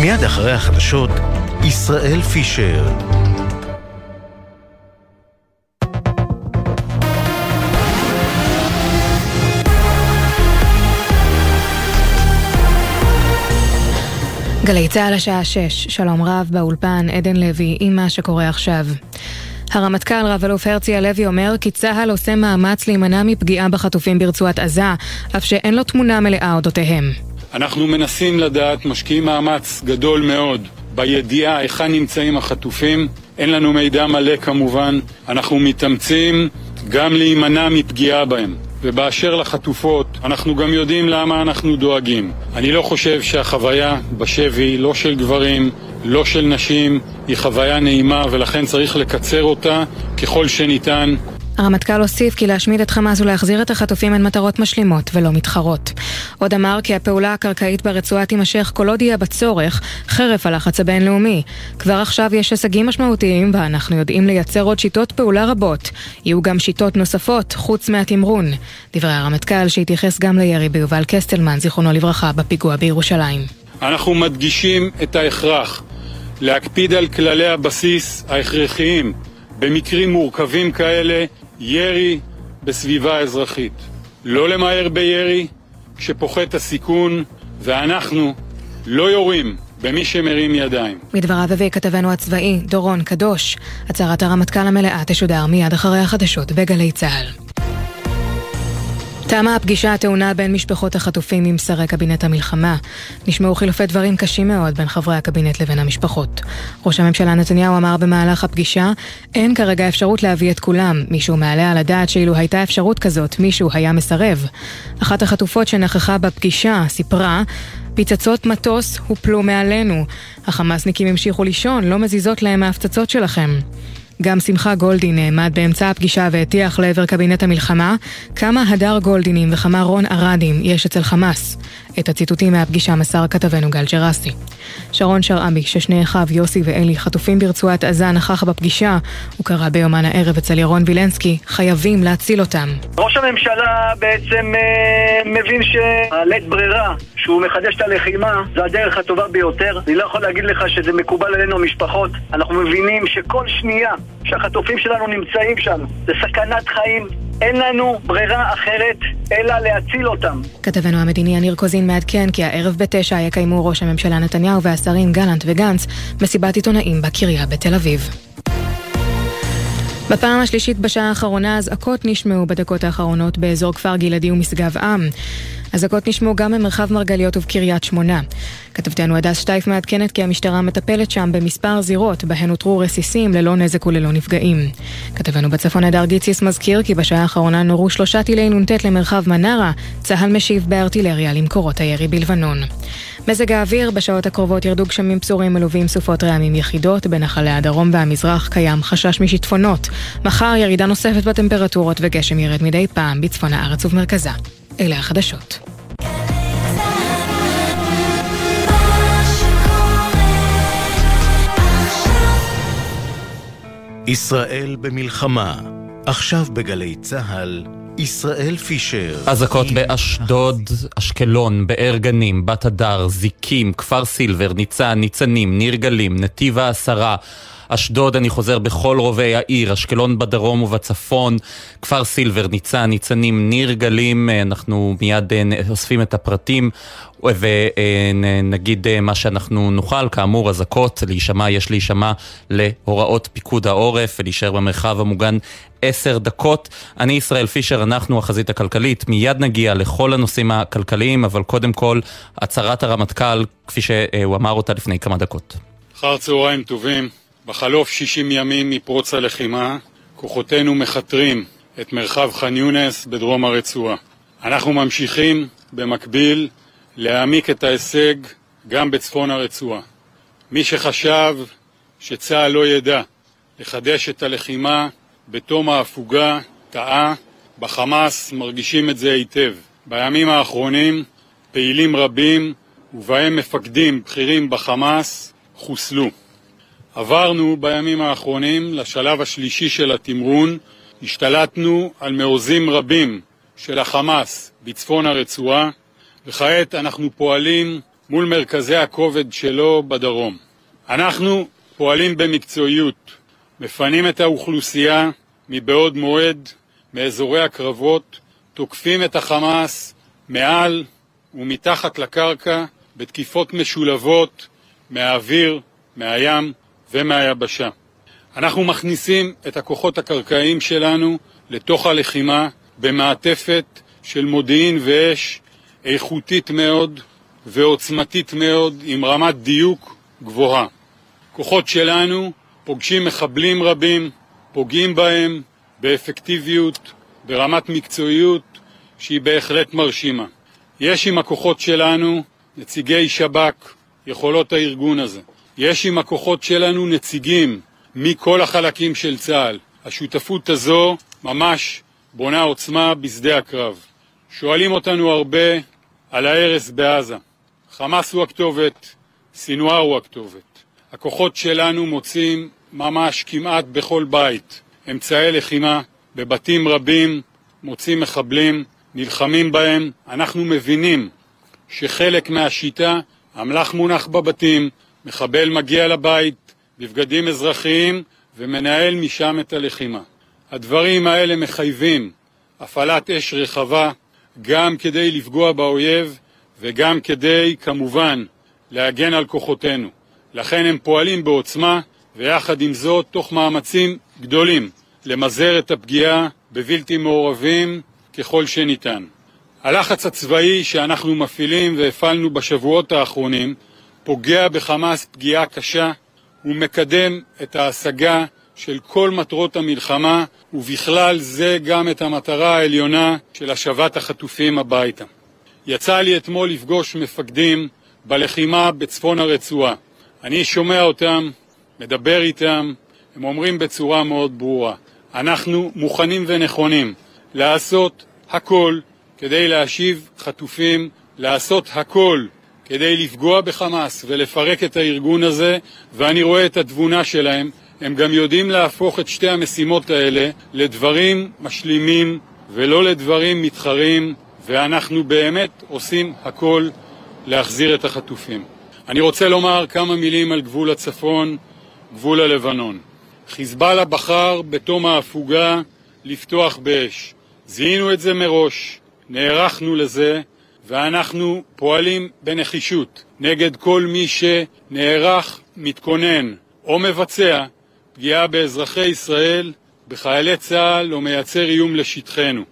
מיד אחרי החדשות, ישראל פישר. גלי צה"ל השעה 6, שלום רב באולפן, עדן לוי, עם מה שקורה עכשיו. הרמטכ"ל רב-אלוף הרצי הלוי אומר כי צה"ל עושה מאמץ להימנע מפגיעה בחטופים ברצועת עזה, אף שאין לו תמונה מלאה אודותיהם. אנחנו מנסים לדעת, משקיעים מאמץ גדול מאוד בידיעה היכן נמצאים החטופים. אין לנו מידע מלא כמובן. אנחנו מתאמצים גם להימנע מפגיעה בהם. ובאשר לחטופות, אנחנו גם יודעים למה אנחנו דואגים. אני לא חושב שהחוויה בשבי, לא של גברים, לא של נשים, היא חוויה נעימה ולכן צריך לקצר אותה ככל שניתן. הרמטכ"ל הוסיף כי להשמיד את חמאס ולהחזיר את החטופים הן מטרות משלימות ולא מתחרות. עוד אמר כי הפעולה הקרקעית ברצועה תימשך כל עוד יהיה בצורך, חרף הלחץ הבינלאומי. כבר עכשיו יש הישגים משמעותיים ואנחנו יודעים לייצר עוד שיטות פעולה רבות. יהיו גם שיטות נוספות, חוץ מהתמרון. דברי הרמטכ"ל שהתייחס גם לירי ביובל קסטלמן, זיכרונו לברכה, בפיגוע בירושלים. אנחנו מדגישים את ההכרח להקפיד על כללי הבסיס ההכרחיים במקרים מורכבים כאלה ירי בסביבה אזרחית. לא למהר בירי כשפוחת הסיכון, ואנחנו לא יורים במי שמרים ידיים. מדבריו הביא כתבנו הצבאי דורון קדוש. הצהרת הרמטכ"ל המלאה תשודר מיד אחרי החדשות בגלי צה"ל. תמה הפגישה הטעונה בין משפחות החטופים עם שרי קבינט המלחמה. נשמעו חילופי דברים קשים מאוד בין חברי הקבינט לבין המשפחות. ראש הממשלה נתניהו אמר במהלך הפגישה, אין כרגע אפשרות להביא את כולם. מישהו מעלה על הדעת שאילו הייתה אפשרות כזאת, מישהו היה מסרב. אחת החטופות שנכחה בפגישה סיפרה, פצצות מטוס הופלו מעלינו. החמאסניקים המשיכו לישון, לא מזיזות להם ההפצצות שלכם. גם שמחה גולדין נעמד באמצע הפגישה והטיח לעבר קבינט המלחמה כמה הדר גולדינים וכמה רון ארדים יש אצל חמאס. את הציטוטים מהפגישה מסר כתבנו גל ג'רסי. שרון שרעבי, ששני אחיו יוסי ואלי חטופים ברצועת עזה, נכח בפגישה. הוא קרא ביומן הערב אצל ירון וילנסקי, חייבים להציל אותם. ראש הממשלה בעצם אה, מבין שהלית ברירה שהוא מחדש את הלחימה זו הדרך הטובה ביותר. אני לא יכול להגיד לך שזה מקובל עלינו המשפחות. אנחנו מבינים שכל שנייה שהחטופים שלנו נמצאים שם זה סכנת חיים. אין לנו ברירה אחרת אלא להציל אותם. כתבנו המדיני יניר קוזין מעדכן כי הערב בתשע יקיימו ראש הממשלה נתניהו והשרים גלנט וגנץ מסיבת עיתונאים בקריה בתל אביב. בפעם השלישית בשעה האחרונה אזעקות נשמעו בדקות האחרונות באזור כפר גלעדי ומשגב עם. אזעקות נשמעו גם במרחב מרגליות ובקריית שמונה. כתבתנו הדס שטייף מעדכנת כי המשטרה מטפלת שם במספר זירות בהן הותרו רסיסים ללא נזק וללא נפגעים. כתבנו בצפון הדר גיציס מזכיר כי בשעה האחרונה נורו שלושה טילי נ"ט למרחב מנרה, צה"ל משיב בארטילריה למקורות הירי בלבנון. מזג האוויר, בשעות הקרובות ירדו גשמים בשורים מלווים סופות רעמים יחידות, בנחלי הדרום והמזרח קיים חשש משיטפונות. מחר ירידה נוספת בטמפרטורות וגשם ירד מדי פעם בצפון הארץ ובמרכזה. אלה החדשות. ישראל במלחמה, עכשיו בגלי צה"ל, ישראל פישר. אזעקות באשדוד, אשקלון, באר גנים, בת הדר, זיקים, כפר סילבר, ניצן, ניצנים, ניר גלים, נתיב העשרה. אשדוד, אני חוזר בכל רובי העיר, אשקלון בדרום ובצפון, כפר סילבר, ניצן, ניצנים, ניר גלים, אנחנו מיד אה, אוספים את הפרטים ונגיד אה, מה שאנחנו נוכל, כאמור אזעקות, להישמע, יש להישמע להוראות פיקוד העורף ולהישאר במרחב המוגן עשר דקות. אני ישראל פישר, אנחנו החזית הכלכלית, מיד נגיע לכל הנושאים הכלכליים, אבל קודם כל הצהרת הרמטכ"ל, כפי שהוא אמר אותה לפני כמה דקות. אחר צהריים טובים. בחלוף 60 ימים מפרוץ הלחימה, כוחותינו מכתרים את מרחב ח'אן יונס בדרום הרצועה. אנחנו ממשיכים במקביל להעמיק את ההישג גם בצפון הרצועה. מי שחשב שצה"ל לא ידע לחדש את הלחימה בתום ההפוגה, טעה. בחמאס מרגישים את זה היטב. בימים האחרונים פעילים רבים, ובהם מפקדים בכירים בחמאס, חוסלו. עברנו בימים האחרונים לשלב השלישי של התמרון, השתלטנו על מעוזים רבים של החמאס בצפון הרצועה, וכעת אנחנו פועלים מול מרכזי הכובד שלו בדרום. אנחנו פועלים במקצועיות, מפנים את האוכלוסייה מבעוד מועד, מאזורי הקרבות, תוקפים את החמאס מעל ומתחת לקרקע בתקיפות משולבות מהאוויר, מהים ומהיבשה. אנחנו מכניסים את הכוחות הקרקעיים שלנו לתוך הלחימה במעטפת של מודיעין ואש איכותית מאוד ועוצמתית מאוד עם רמת דיוק גבוהה. כוחות שלנו פוגשים מחבלים רבים, פוגעים בהם באפקטיביות, ברמת מקצועיות שהיא בהחלט מרשימה. יש עם הכוחות שלנו נציגי שב"כ, יכולות הארגון הזה. יש עם הכוחות שלנו נציגים מכל החלקים של צה"ל. השותפות הזו ממש בונה עוצמה בשדה הקרב. שואלים אותנו הרבה על ההרס בעזה. חמאס הוא הכתובת, סינואר הוא הכתובת. הכוחות שלנו מוצאים ממש כמעט בכל בית אמצעי לחימה, בבתים רבים מוצאים מחבלים, נלחמים בהם. אנחנו מבינים שחלק מהשיטה, אמל"ח מונח בבתים, מחבל מגיע לבית בבגדים אזרחיים ומנהל משם את הלחימה. הדברים האלה מחייבים הפעלת אש רחבה גם כדי לפגוע באויב וגם כדי, כמובן, להגן על כוחותינו. לכן הם פועלים בעוצמה ויחד עם זאת תוך מאמצים גדולים למזער את הפגיעה בבלתי מעורבים ככל שניתן. הלחץ הצבאי שאנחנו מפעילים והפעלנו בשבועות האחרונים פוגע בחמאס פגיעה קשה ומקדם את ההשגה של כל מטרות המלחמה ובכלל זה גם את המטרה העליונה של השבת החטופים הביתה. יצא לי אתמול לפגוש מפקדים בלחימה בצפון הרצועה. אני שומע אותם, מדבר איתם, הם אומרים בצורה מאוד ברורה אנחנו מוכנים ונכונים לעשות הכל כדי להשיב חטופים, לעשות הכל כדי לפגוע בחמאס ולפרק את הארגון הזה, ואני רואה את התבונה שלהם. הם גם יודעים להפוך את שתי המשימות האלה לדברים משלימים ולא לדברים מתחרים, ואנחנו באמת עושים הכל להחזיר את החטופים. אני רוצה לומר כמה מילים על גבול הצפון, גבול הלבנון. חיזבאללה בחר בתום ההפוגה לפתוח באש. זיהינו את זה מראש, נערכנו לזה, ואנחנו פועלים בנחישות נגד כל מי שנערך, מתכונן או מבצע פגיעה באזרחי ישראל, בחיילי צה"ל או מייצר איום לשטחנו.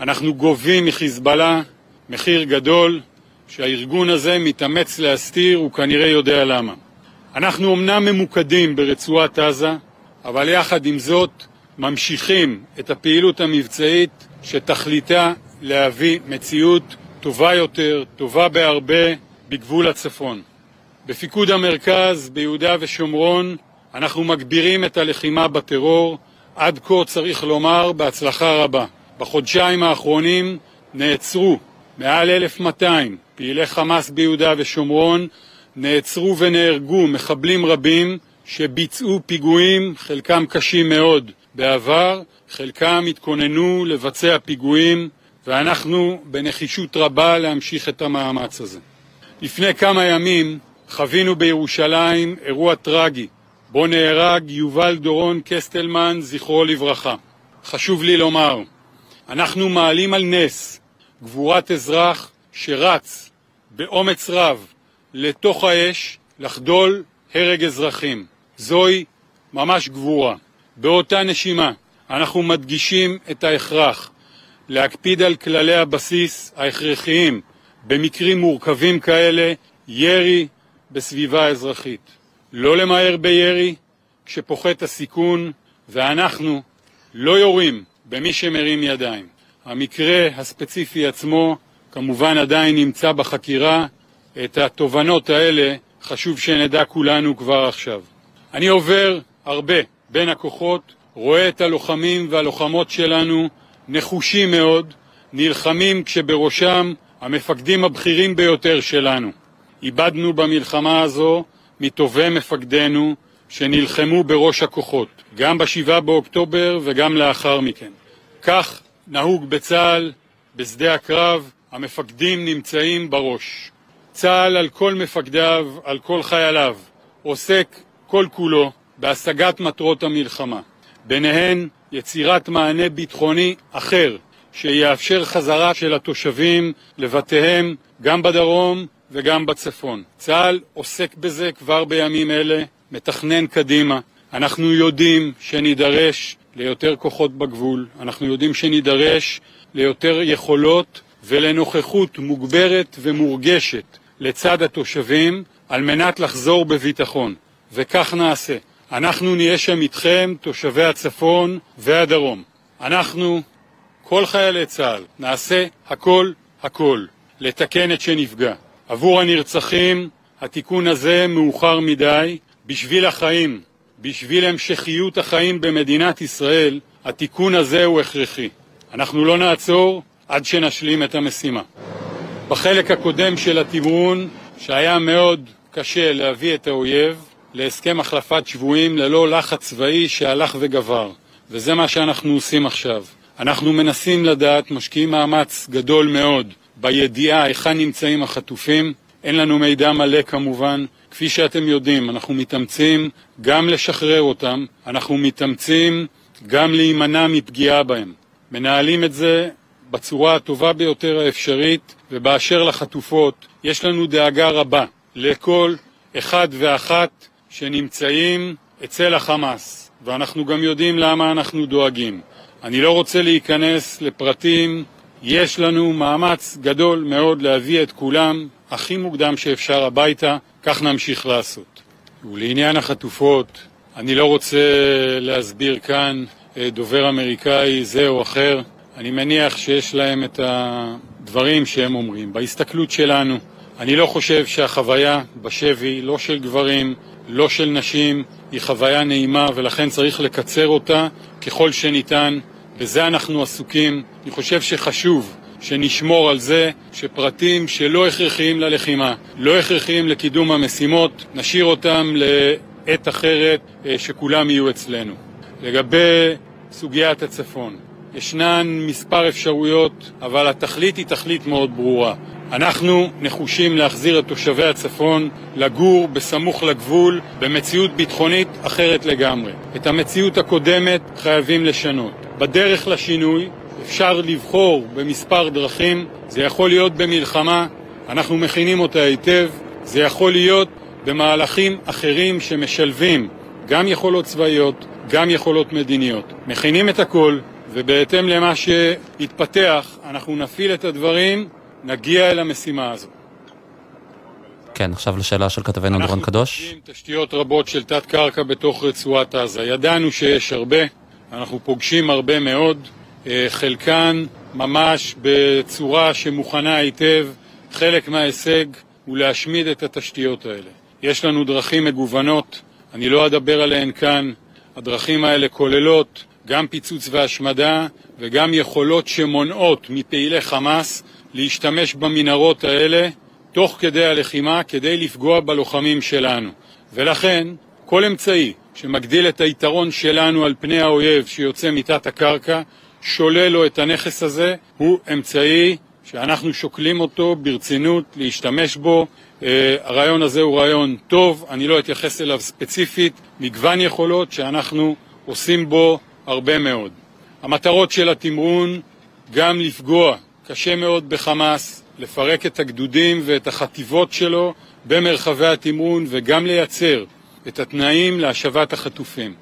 אנחנו גובים מחיזבאללה מחיר גדול שהארגון הזה מתאמץ להסתיר, הוא כנראה יודע למה. אנחנו אמנם ממוקדים ברצועת עזה, אבל יחד עם זאת ממשיכים את הפעילות המבצעית שתכליתה להביא מציאות טובה יותר, טובה בהרבה, בגבול הצפון. בפיקוד המרכז, ביהודה ושומרון, אנחנו מגבירים את הלחימה בטרור, עד כה צריך לומר בהצלחה רבה. בחודשיים האחרונים נעצרו מעל 1,200 פעילי חמאס ביהודה ושומרון, נעצרו ונהרגו מחבלים רבים שביצעו פיגועים, חלקם קשים מאוד, בעבר, חלקם התכוננו לבצע פיגועים ואנחנו בנחישות רבה להמשיך את המאמץ הזה. לפני כמה ימים חווינו בירושלים אירוע טרגי, בו נהרג יובל דורון קסטלמן, זכרו לברכה. חשוב לי לומר, אנחנו מעלים על נס גבורת אזרח שרץ באומץ רב לתוך האש לחדול הרג אזרחים. זוהי ממש גבורה. באותה נשימה אנחנו מדגישים את ההכרח להקפיד על כללי הבסיס ההכרחיים במקרים מורכבים כאלה, ירי בסביבה אזרחית. לא למהר בירי כשפוחת הסיכון, ואנחנו לא יורים במי שמרים ידיים. המקרה הספציפי עצמו כמובן עדיין נמצא בחקירה, את התובנות האלה חשוב שנדע כולנו כבר עכשיו. אני עובר הרבה בין הכוחות, רואה את הלוחמים והלוחמות שלנו נחושים מאוד, נלחמים כשבראשם המפקדים הבכירים ביותר שלנו. איבדנו במלחמה הזו מטובי מפקדינו שנלחמו בראש הכוחות, גם בשבעה באוקטובר וגם לאחר מכן. כך נהוג בצה"ל, בשדה הקרב, המפקדים נמצאים בראש. צה"ל על כל מפקדיו, על כל חייליו, עוסק כל כולו בהשגת מטרות המלחמה, ביניהן יצירת מענה ביטחוני אחר שיאפשר חזרה של התושבים לבתיהם גם בדרום וגם בצפון. צה"ל עוסק בזה כבר בימים אלה, מתכנן קדימה. אנחנו יודעים שנידרש ליותר כוחות בגבול, אנחנו יודעים שנידרש ליותר יכולות ולנוכחות מוגברת ומורגשת לצד התושבים על מנת לחזור בביטחון, וכך נעשה. אנחנו נהיה שם איתכם, תושבי הצפון והדרום. אנחנו, כל חיילי צה"ל, נעשה הכל הכל לתקן את שנפגע. עבור הנרצחים התיקון הזה מאוחר מדי, בשביל החיים, בשביל המשכיות החיים במדינת ישראל, התיקון הזה הוא הכרחי. אנחנו לא נעצור עד שנשלים את המשימה. בחלק הקודם של התמרון, שהיה מאוד קשה להביא את האויב להסכם החלפת שבויים ללא לחץ צבאי שהלך וגבר, וזה מה שאנחנו עושים עכשיו. אנחנו מנסים לדעת, משקיעים מאמץ גדול מאוד בידיעה היכן נמצאים החטופים, אין לנו מידע מלא כמובן, כפי שאתם יודעים, אנחנו מתאמצים גם לשחרר אותם, אנחנו מתאמצים גם להימנע מפגיעה בהם. מנהלים את זה בצורה הטובה ביותר האפשרית, ובאשר לחטופות, יש לנו דאגה רבה לכל אחד ואחת שנמצאים אצל החמאס, ואנחנו גם יודעים למה אנחנו דואגים. אני לא רוצה להיכנס לפרטים, יש לנו מאמץ גדול מאוד להביא את כולם הכי מוקדם שאפשר הביתה, כך נמשיך לעשות. ולעניין החטופות, אני לא רוצה להסביר כאן אה, דובר אמריקאי זה או אחר, אני מניח שיש להם את הדברים שהם אומרים. בהסתכלות שלנו, אני לא חושב שהחוויה בשבי, לא של גברים, לא של נשים, היא חוויה נעימה ולכן צריך לקצר אותה ככל שניתן. בזה אנחנו עסוקים. אני חושב שחשוב שנשמור על זה שפרטים שלא הכרחיים ללחימה, לא הכרחיים לקידום המשימות, נשאיר אותם לעת אחרת אה, שכולם יהיו אצלנו. לגבי סוגיית הצפון, ישנן מספר אפשרויות, אבל התכלית היא תכלית מאוד ברורה. אנחנו נחושים להחזיר את תושבי הצפון לגור בסמוך לגבול במציאות ביטחונית אחרת לגמרי. את המציאות הקודמת חייבים לשנות. בדרך לשינוי אפשר לבחור במספר דרכים, זה יכול להיות במלחמה, אנחנו מכינים אותה היטב, זה יכול להיות במהלכים אחרים שמשלבים גם יכולות צבאיות, גם יכולות מדיניות. מכינים את הכל, ובהתאם למה שיתפתח, אנחנו נפעיל את הדברים, נגיע אל המשימה הזו. כן, עכשיו לשאלה של כתבנו דורון קדוש. אנחנו פוגשים תשתיות רבות של תת-קרקע בתוך רצועת עזה. ידענו שיש הרבה, אנחנו פוגשים הרבה מאוד, אה, חלקן ממש בצורה שמוכנה היטב. חלק מההישג הוא להשמיד את התשתיות האלה. יש לנו דרכים מגוונות, אני לא אדבר עליהן כאן. הדרכים האלה כוללות גם פיצוץ והשמדה וגם יכולות שמונעות מפעילי חמאס להשתמש במנהרות האלה תוך כדי הלחימה כדי לפגוע בלוחמים שלנו. ולכן כל אמצעי שמגדיל את היתרון שלנו על פני האויב שיוצא מתת הקרקע, שולל לו את הנכס הזה, הוא אמצעי שאנחנו שוקלים אותו ברצינות להשתמש בו. Uh, הרעיון הזה הוא רעיון טוב, אני לא אתייחס אליו ספציפית, מגוון יכולות שאנחנו עושים בו הרבה מאוד. המטרות של התמרון גם לפגוע קשה מאוד בחמאס, לפרק את הגדודים ואת החטיבות שלו במרחבי התמרון וגם לייצר את התנאים להשבת החטופים.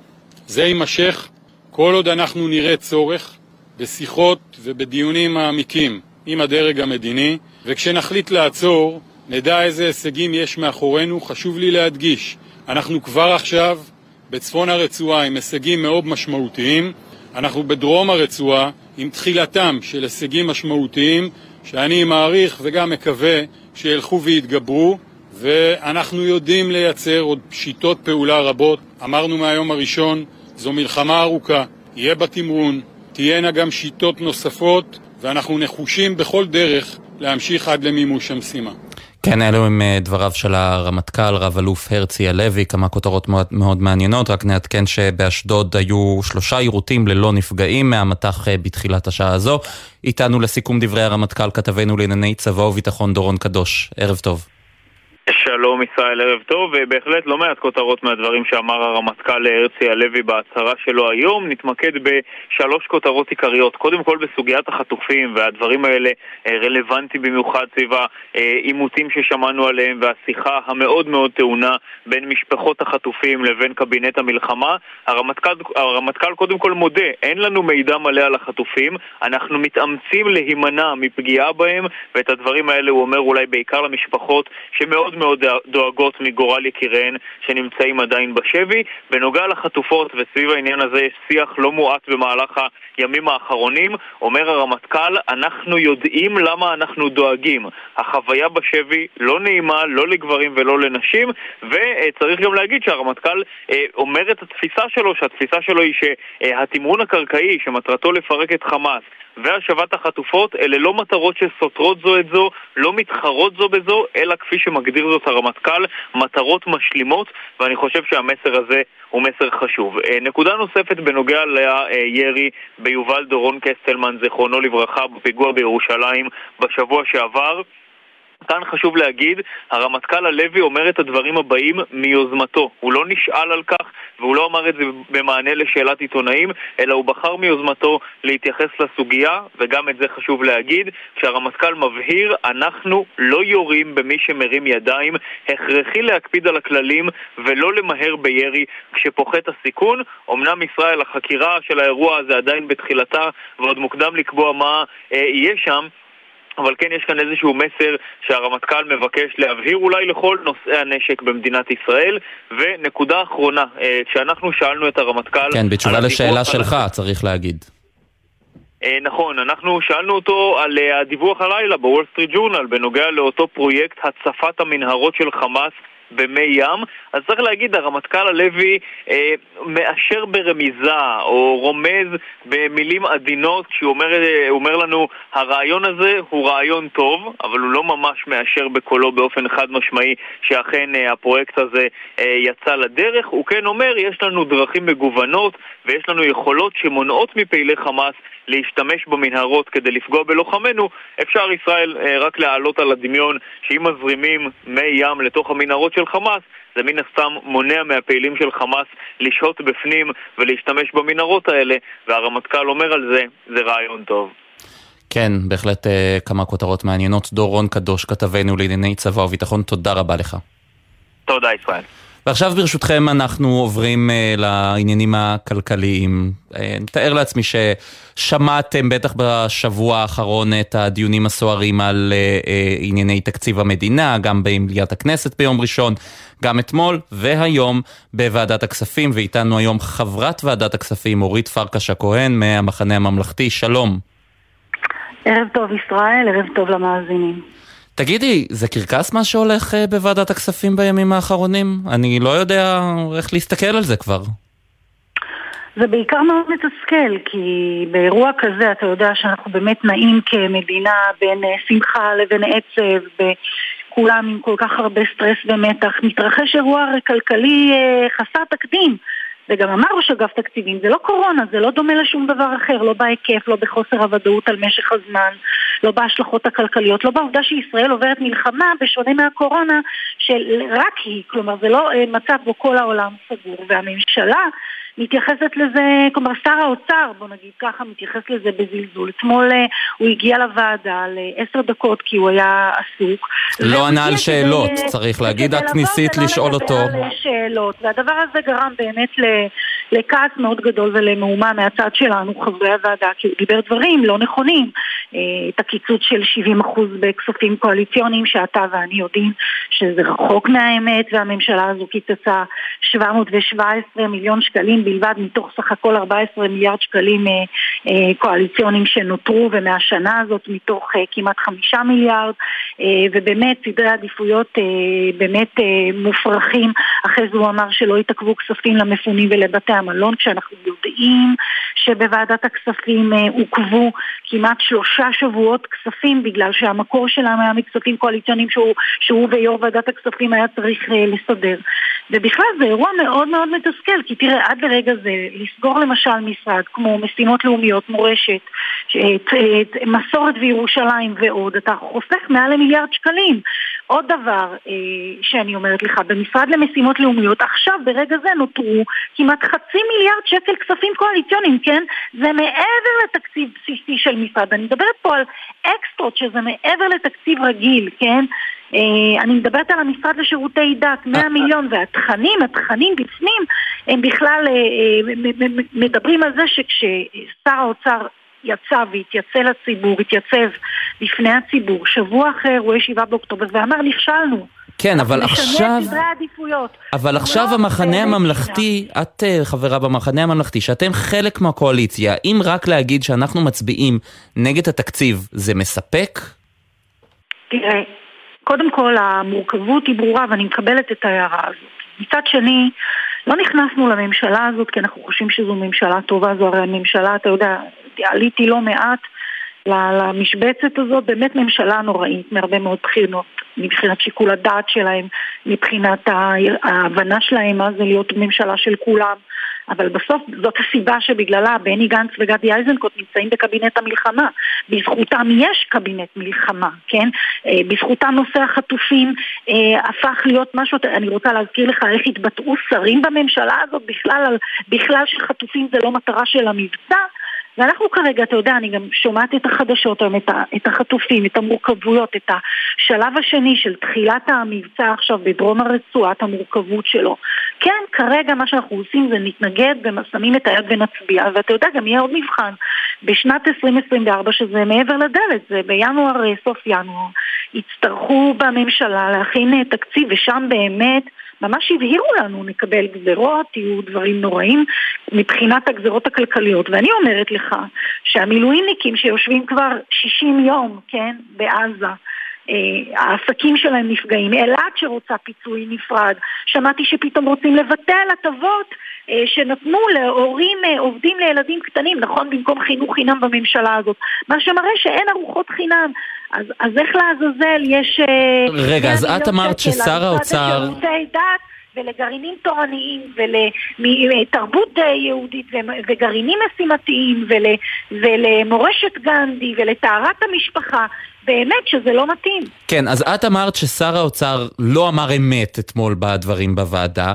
זה יימשך כל עוד אנחנו נראה צורך בשיחות ובדיונים מעמיקים עם הדרג המדיני, וכשנחליט לעצור, נדע איזה הישגים יש מאחורינו. חשוב לי להדגיש, אנחנו כבר עכשיו בצפון הרצועה עם הישגים מאוד משמעותיים, אנחנו בדרום הרצועה עם תחילתם של הישגים משמעותיים שאני מעריך וגם מקווה שילכו ויתגברו ואנחנו יודעים לייצר עוד שיטות פעולה רבות. אמרנו מהיום הראשון, זו מלחמה ארוכה, יהיה בה תמרון, תהיינה גם שיטות נוספות ואנחנו נחושים בכל דרך להמשיך עד למימוש המשימה. כן, אלו הם אה, דבריו של הרמטכ"ל, רב אלוף הרצי הלוי, כמה כותרות מאוד, מאוד מעניינות, רק נעדכן שבאשדוד היו שלושה יירוטים ללא נפגעים מהמטח אה, בתחילת השעה הזו. איתנו לסיכום דברי הרמטכ"ל כתבנו לענייני צבא וביטחון דורון קדוש, ערב טוב. שלום ישראל, ערב טוב, ובהחלט לא מעט כותרות מהדברים שאמר הרמטכ"ל הרצי הלוי בהצהרה שלו היום. נתמקד בשלוש כותרות עיקריות. קודם כל בסוגיית החטופים, והדברים האלה אה, רלוונטיים במיוחד סביב העימותים ששמענו עליהם והשיחה המאוד מאוד טעונה בין משפחות החטופים לבין קבינט המלחמה. הרמטכ"ל, הרמטכ"ל קודם כל מודה, אין לנו מידע מלא על החטופים, אנחנו מתאמצים להימנע מפגיעה בהם, ואת הדברים האלה הוא אומר אולי בעיקר למשפחות שמאוד מאוד מאוד דואגות מגורל יקיריהן שנמצאים עדיין בשבי. בנוגע לחטופות וסביב העניין הזה יש שיח לא מועט במהלך הימים האחרונים. אומר הרמטכ"ל, אנחנו יודעים למה אנחנו דואגים. החוויה בשבי לא נעימה, לא לגברים ולא לנשים, וצריך גם להגיד שהרמטכ"ל אה, אומר את התפיסה שלו, שהתפיסה שלו היא שהתמרון הקרקעי שמטרתו לפרק את חמאס והשבת החטופות אלה לא מטרות שסותרות זו את זו, לא מתחרות זו בזו, אלא כפי שמגדיר זאת הרמטכ"ל, מטרות משלימות, ואני חושב שהמסר הזה הוא מסר חשוב. אה, נקודה נוספת בנוגע לירי ביובל דורון קסטלמן, זיכרונו לברכה, בפיגוע בירושלים בשבוע שעבר. כאן חשוב להגיד, הרמטכ"ל הלוי אומר את הדברים הבאים מיוזמתו. הוא לא נשאל על כך והוא לא אמר את זה במענה לשאלת עיתונאים, אלא הוא בחר מיוזמתו להתייחס לסוגיה, וגם את זה חשוב להגיד, כשהרמטכ"ל מבהיר, אנחנו לא יורים במי שמרים ידיים, הכרחי להקפיד על הכללים ולא למהר בירי כשפוחת הסיכון. אמנם ישראל, החקירה של האירוע הזה עדיין בתחילתה ועוד מוקדם לקבוע מה אה, יהיה שם, אבל כן יש כאן איזשהו מסר שהרמטכ"ל מבקש להבהיר אולי לכל נושאי הנשק במדינת ישראל. ונקודה אחרונה, אה, כשאנחנו שאלנו את הרמטכ"ל... כן, בתשובה לשאלה שלך, על... צריך להגיד. אה, נכון, אנחנו שאלנו אותו על אה, הדיווח הלילה בוול סטריט ג'ורנל בנוגע לאותו פרויקט הצפת המנהרות של חמאס במי ים, אז צריך להגיד, הרמטכ"ל הלוי אה, מאשר ברמיזה או רומז במילים עדינות כשהוא אומר, אה, אומר לנו, הרעיון הזה הוא רעיון טוב, אבל הוא לא ממש מאשר בקולו באופן חד משמעי שאכן אה, הפרויקט הזה אה, יצא לדרך. הוא כן אומר, יש לנו דרכים מגוונות ויש לנו יכולות שמונעות מפעילי חמאס להשתמש במנהרות כדי לפגוע בלוחמינו, אפשר ישראל אה, רק להעלות על הדמיון שאם מזרימים מי ים לתוך המנהרות של חמאס, זה מן הסתם מונע מהפעילים של חמאס לשהות בפנים ולהשתמש במנהרות האלה, והרמטכ"ל אומר על זה, זה רעיון טוב. כן, בהחלט אה, כמה כותרות מעניינות. דורון קדוש, כתבנו לענייני צבא וביטחון, תודה רבה לך. תודה, ישראל. ועכשיו ברשותכם אנחנו עוברים uh, לעניינים הכלכליים. Uh, נתאר לעצמי ששמעתם בטח בשבוע האחרון את הדיונים הסוערים על uh, uh, ענייני תקציב המדינה, גם במליאת הכנסת ביום ראשון, גם אתמול והיום בוועדת הכספים, ואיתנו היום חברת ועדת הכספים אורית פרקש הכהן מהמחנה הממלכתי, שלום. ערב טוב ישראל, ערב טוב למאזינים. תגידי, זה קרקס מה שהולך אה, בוועדת הכספים בימים האחרונים? אני לא יודע איך להסתכל על זה כבר. זה בעיקר מאוד מתסכל, כי באירוע כזה אתה יודע שאנחנו באמת נעים כמדינה בין אה, שמחה לבין עצב, כולם עם כל כך הרבה סטרס ומתח. מתרחש אירוע כלכלי אה, חסר תקדים. וגם אמר ראש אגף תקציבים, זה לא קורונה, זה לא דומה לשום דבר אחר, לא בהיקף, לא בחוסר הוודאות על משך הזמן, לא בהשלכות הכלכליות, לא בעובדה שישראל עוברת מלחמה, בשונה מהקורונה, שרק היא, כלומר זה לא אה, מצב בו כל העולם סגור, והממשלה מתייחסת לזה, כלומר שר האוצר, בוא נגיד ככה, מתייחס לזה בזלזול. אתמול uh, הוא הגיע לוועדה לעשר דקות כי הוא היה עסוק. לא ענה על שאלות, כדי, צריך להגיד, את ניסית לשאול אותו. שאלות, והדבר הזה גרם באמת לכעס מאוד גדול ולמהומה מהצד שלנו, חברי הוועדה, כי הוא דיבר דברים לא נכונים. Uh, את הקיצוץ של 70% בכספים קואליציוניים, שאתה ואני יודעים שזה רחוק מהאמת, והממשלה הזו קיצצה 717 מיליון שקלים בלבד מתוך סך הכל 14 מיליארד שקלים אה, אה, קואליציוניים שנותרו ומהשנה הזאת מתוך אה, כמעט 5 מיליארד ובאמת סדרי עדיפויות באמת מופרכים. אחרי זה הוא אמר שלא יתעכבו כספים למפונים ולבתי המלון כשאנחנו יודעים שבוועדת הכספים עוכבו כמעט שלושה שבועות כספים בגלל שהמקור שלנו היה מכספים קואליציוניים שהוא, שהוא ויו"ר ועדת הכספים היה צריך לסדר. ובכלל זה אירוע מאוד מאוד מתסכל כי תראה עד לרגע זה, לסגור למשל משרד כמו משימות לאומיות, מורשת, מסורת וירושלים ועוד, אתה חוסך מעל למיליארד שקלים. עוד דבר אה, שאני אומרת לך, במשרד למשימות לאומיות עכשיו ברגע זה נותרו כמעט חצי מיליארד שקל כספים קואליציוניים, כן? זה מעבר לתקציב בסיסי של משרד. אני מדברת פה על אקסטרות שזה מעבר לתקציב רגיל, כן? אה, אני מדברת על המשרד לשירותי דת, 100 מיליון, והתכנים, התכנים בפנים, הם בכלל אה, אה, מדברים על זה שכששר האוצר יצא והתייצא לציבור, התייצב לפני הציבור, שבוע אחרי אירועי 7 באוקטובר, ואמר נכשלנו. כן, אבל עכשיו... סדרי העדיפויות. אבל עכשיו לא המחנה הממלכתי, את חברה במחנה הממלכתי, שאתם חלק מהקואליציה, אם רק להגיד שאנחנו מצביעים נגד התקציב, זה מספק? תראה, קודם כל המורכבות היא ברורה ואני מקבלת את ההערה הזאת. מצד שני, לא נכנסנו לממשלה הזאת כי אנחנו חושבים שזו ממשלה טובה, זו הרי הממשלה, אתה יודע, עליתי לא מעט למשבצת הזאת, באמת ממשלה נוראית מהרבה מאוד בחינות, מבחינת שיקול הדעת שלהם, מבחינת ההבנה שלהם מה זה להיות ממשלה של כולם. אבל בסוף זאת הסיבה שבגללה בני גנץ וגדי איזנקוט נמצאים בקבינט המלחמה. בזכותם יש קבינט מלחמה, כן? אה, בזכותם נושא החטופים אה, הפך להיות משהו, אני רוצה להזכיר לך איך התבטאו שרים בממשלה הזאת בכלל, בכלל שחטופים זה לא מטרה של המבצע. ואנחנו כרגע, אתה יודע, אני גם שומעת את החדשות היום, את, החטופים, את המורכבויות, את השלב השני של תחילת המבצע עכשיו בדרום הרצועה, את המורכבות שלו. כן, כרגע מה שאנחנו עושים זה נתנגד ושמים את היד ונצביע, ואתה יודע, גם יהיה עוד מבחן בשנת 2024 שזה מעבר לדלת, זה בינואר, סוף ינואר. יצטרכו בממשלה להכין תקציב, ושם באמת... ממש הבהירו לנו, נקבל גזרות, יהיו דברים נוראים מבחינת הגזרות הכלכליות. ואני אומרת לך שהמילואימניקים שיושבים כבר 60 יום, כן, בעזה, אה, העסקים שלהם נפגעים, אילת שרוצה פיצוי נפרד, שמעתי שפתאום רוצים לבטל הטבות שנתנו להורים אה, עובדים לילדים קטנים, נכון? במקום חינוך חינם בממשלה הזאת, מה שמראה שאין ארוחות חינם. אז, אז איך לעזאזל יש... רגע, אז את אמרת ששר האוצר... ולגרעינים תורניים ולתרבות יהודית וגרעינים משימתיים ול, ולמורשת גנדי ולטהרת המשפחה באמת שזה לא מתאים. כן, אז את אמרת ששר האוצר לא אמר אמת אתמול בדברים בוועדה.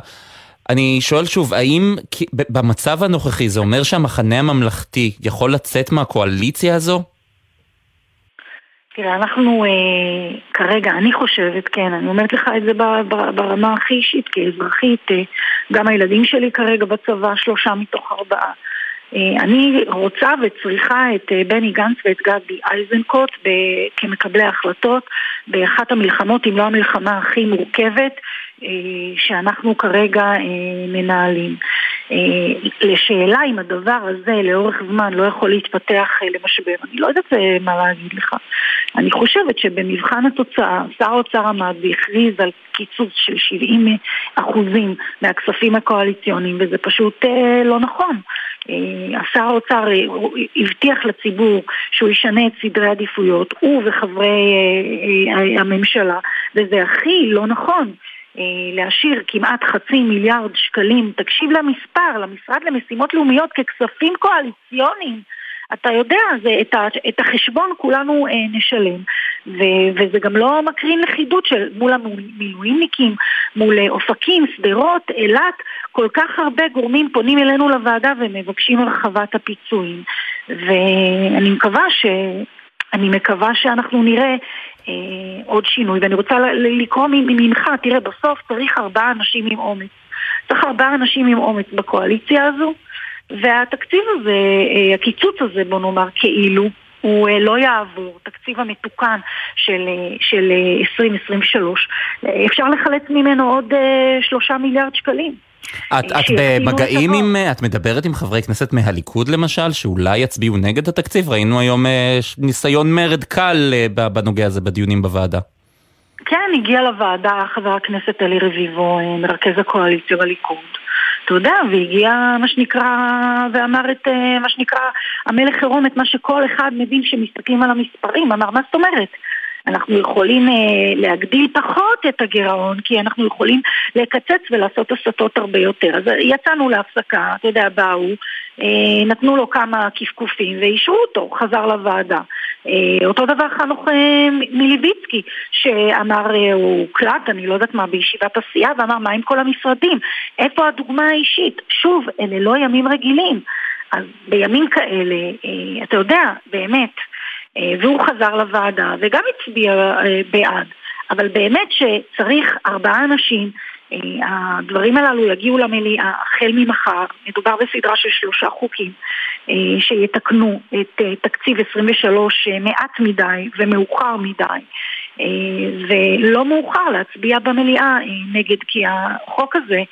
אני שואל שוב, האם במצב הנוכחי זה אומר שהמחנה הממלכתי יכול לצאת מהקואליציה הזו? תראה, אנחנו אה, כרגע, אני חושבת, כן, אני אומרת לך את זה ברמה הכי אישית, כאזרחית, אה, גם הילדים שלי כרגע בצבא, שלושה מתוך ארבעה. אה, אני רוצה וצריכה את אה, בני גנץ ואת גדי איזנקוט כמקבלי החלטות באחת המלחמות, אם לא המלחמה הכי מורכבת שאנחנו כרגע מנהלים. לשאלה אם הדבר הזה לאורך זמן לא יכול להתפתח למשבר, אני לא יודעת מה להגיד לך. אני חושבת שבמבחן התוצאה, שר האוצר עמד והכריז על קיצוץ של 70 אחוזים מהכספים הקואליציוניים, וזה פשוט לא נכון. אה, שר האוצר אה, הבטיח לציבור שהוא ישנה את סדרי העדיפויות, הוא וחברי אה, הממשלה, וזה הכי לא נכון. להשאיר כמעט חצי מיליארד שקלים, תקשיב למספר, למשרד למשימות לאומיות ככספים קואליציוניים. אתה יודע, זה, את, ה, את החשבון כולנו אה, נשלם, ו, וזה גם לא מקרין לכידות של מול המילואימניקים, מול אה, אופקים, שדרות, אילת, כל כך הרבה גורמים פונים אלינו לוועדה ומבקשים הרחבת הפיצויים. ואני מקווה ש... אני מקווה שאנחנו נראה אה, עוד שינוי, ואני רוצה לקרוא ממך, תראה, בסוף צריך ארבעה אנשים עם אומץ. צריך ארבעה אנשים עם אומץ בקואליציה הזו. והתקציב הזה, אה, הקיצוץ הזה, בוא נאמר, כאילו, הוא אה, לא יעבור, תקציב המתוקן של, אה, של 2023, אפשר לחלץ ממנו עוד שלושה מיליארד שקלים. את, את במגעים עם, את מדברת עם חברי כנסת מהליכוד למשל, שאולי יצביעו נגד התקציב? ראינו היום ניסיון מרד קל בנוגע הזה בדיונים בוועדה. כן, הגיע לוועדה חבר הכנסת אלי רביבו, מרכז הקואליציה בליכוד. אתה יודע, והגיע מה שנקרא, ואמר את אה, מה שנקרא, המלך עירום את מה שכל אחד מבין שמסתכלים על המספרים, אמר מה זאת אומרת? אנחנו יכולים אה, להגדיל פחות את הגירעון כי אנחנו יכולים לקצץ ולעשות הסטות הרבה יותר. אז יצאנו להפסקה, אתה יודע, באו, אה, נתנו לו כמה קפקופים ואישרו אותו, חזר לוועדה. אותו דבר חנוך מליביצקי, שאמר, הוא הוקלט, אני לא יודעת מה, בישיבת הסיעה, ואמר, מה עם כל המשרדים? איפה הדוגמה האישית? שוב, אלה לא ימים רגילים. אז בימים כאלה, אתה יודע, באמת, והוא חזר לוועדה וגם הצביע בעד. אבל באמת שצריך ארבעה אנשים, אה, הדברים הללו יגיעו למליאה החל ממחר, מדובר בסדרה של שלושה חוקים אה, שיתקנו את אה, תקציב 23 מעט מדי ומאוחר מדי ולא מאוחר להצביע במליאה נגד כי החוק הזה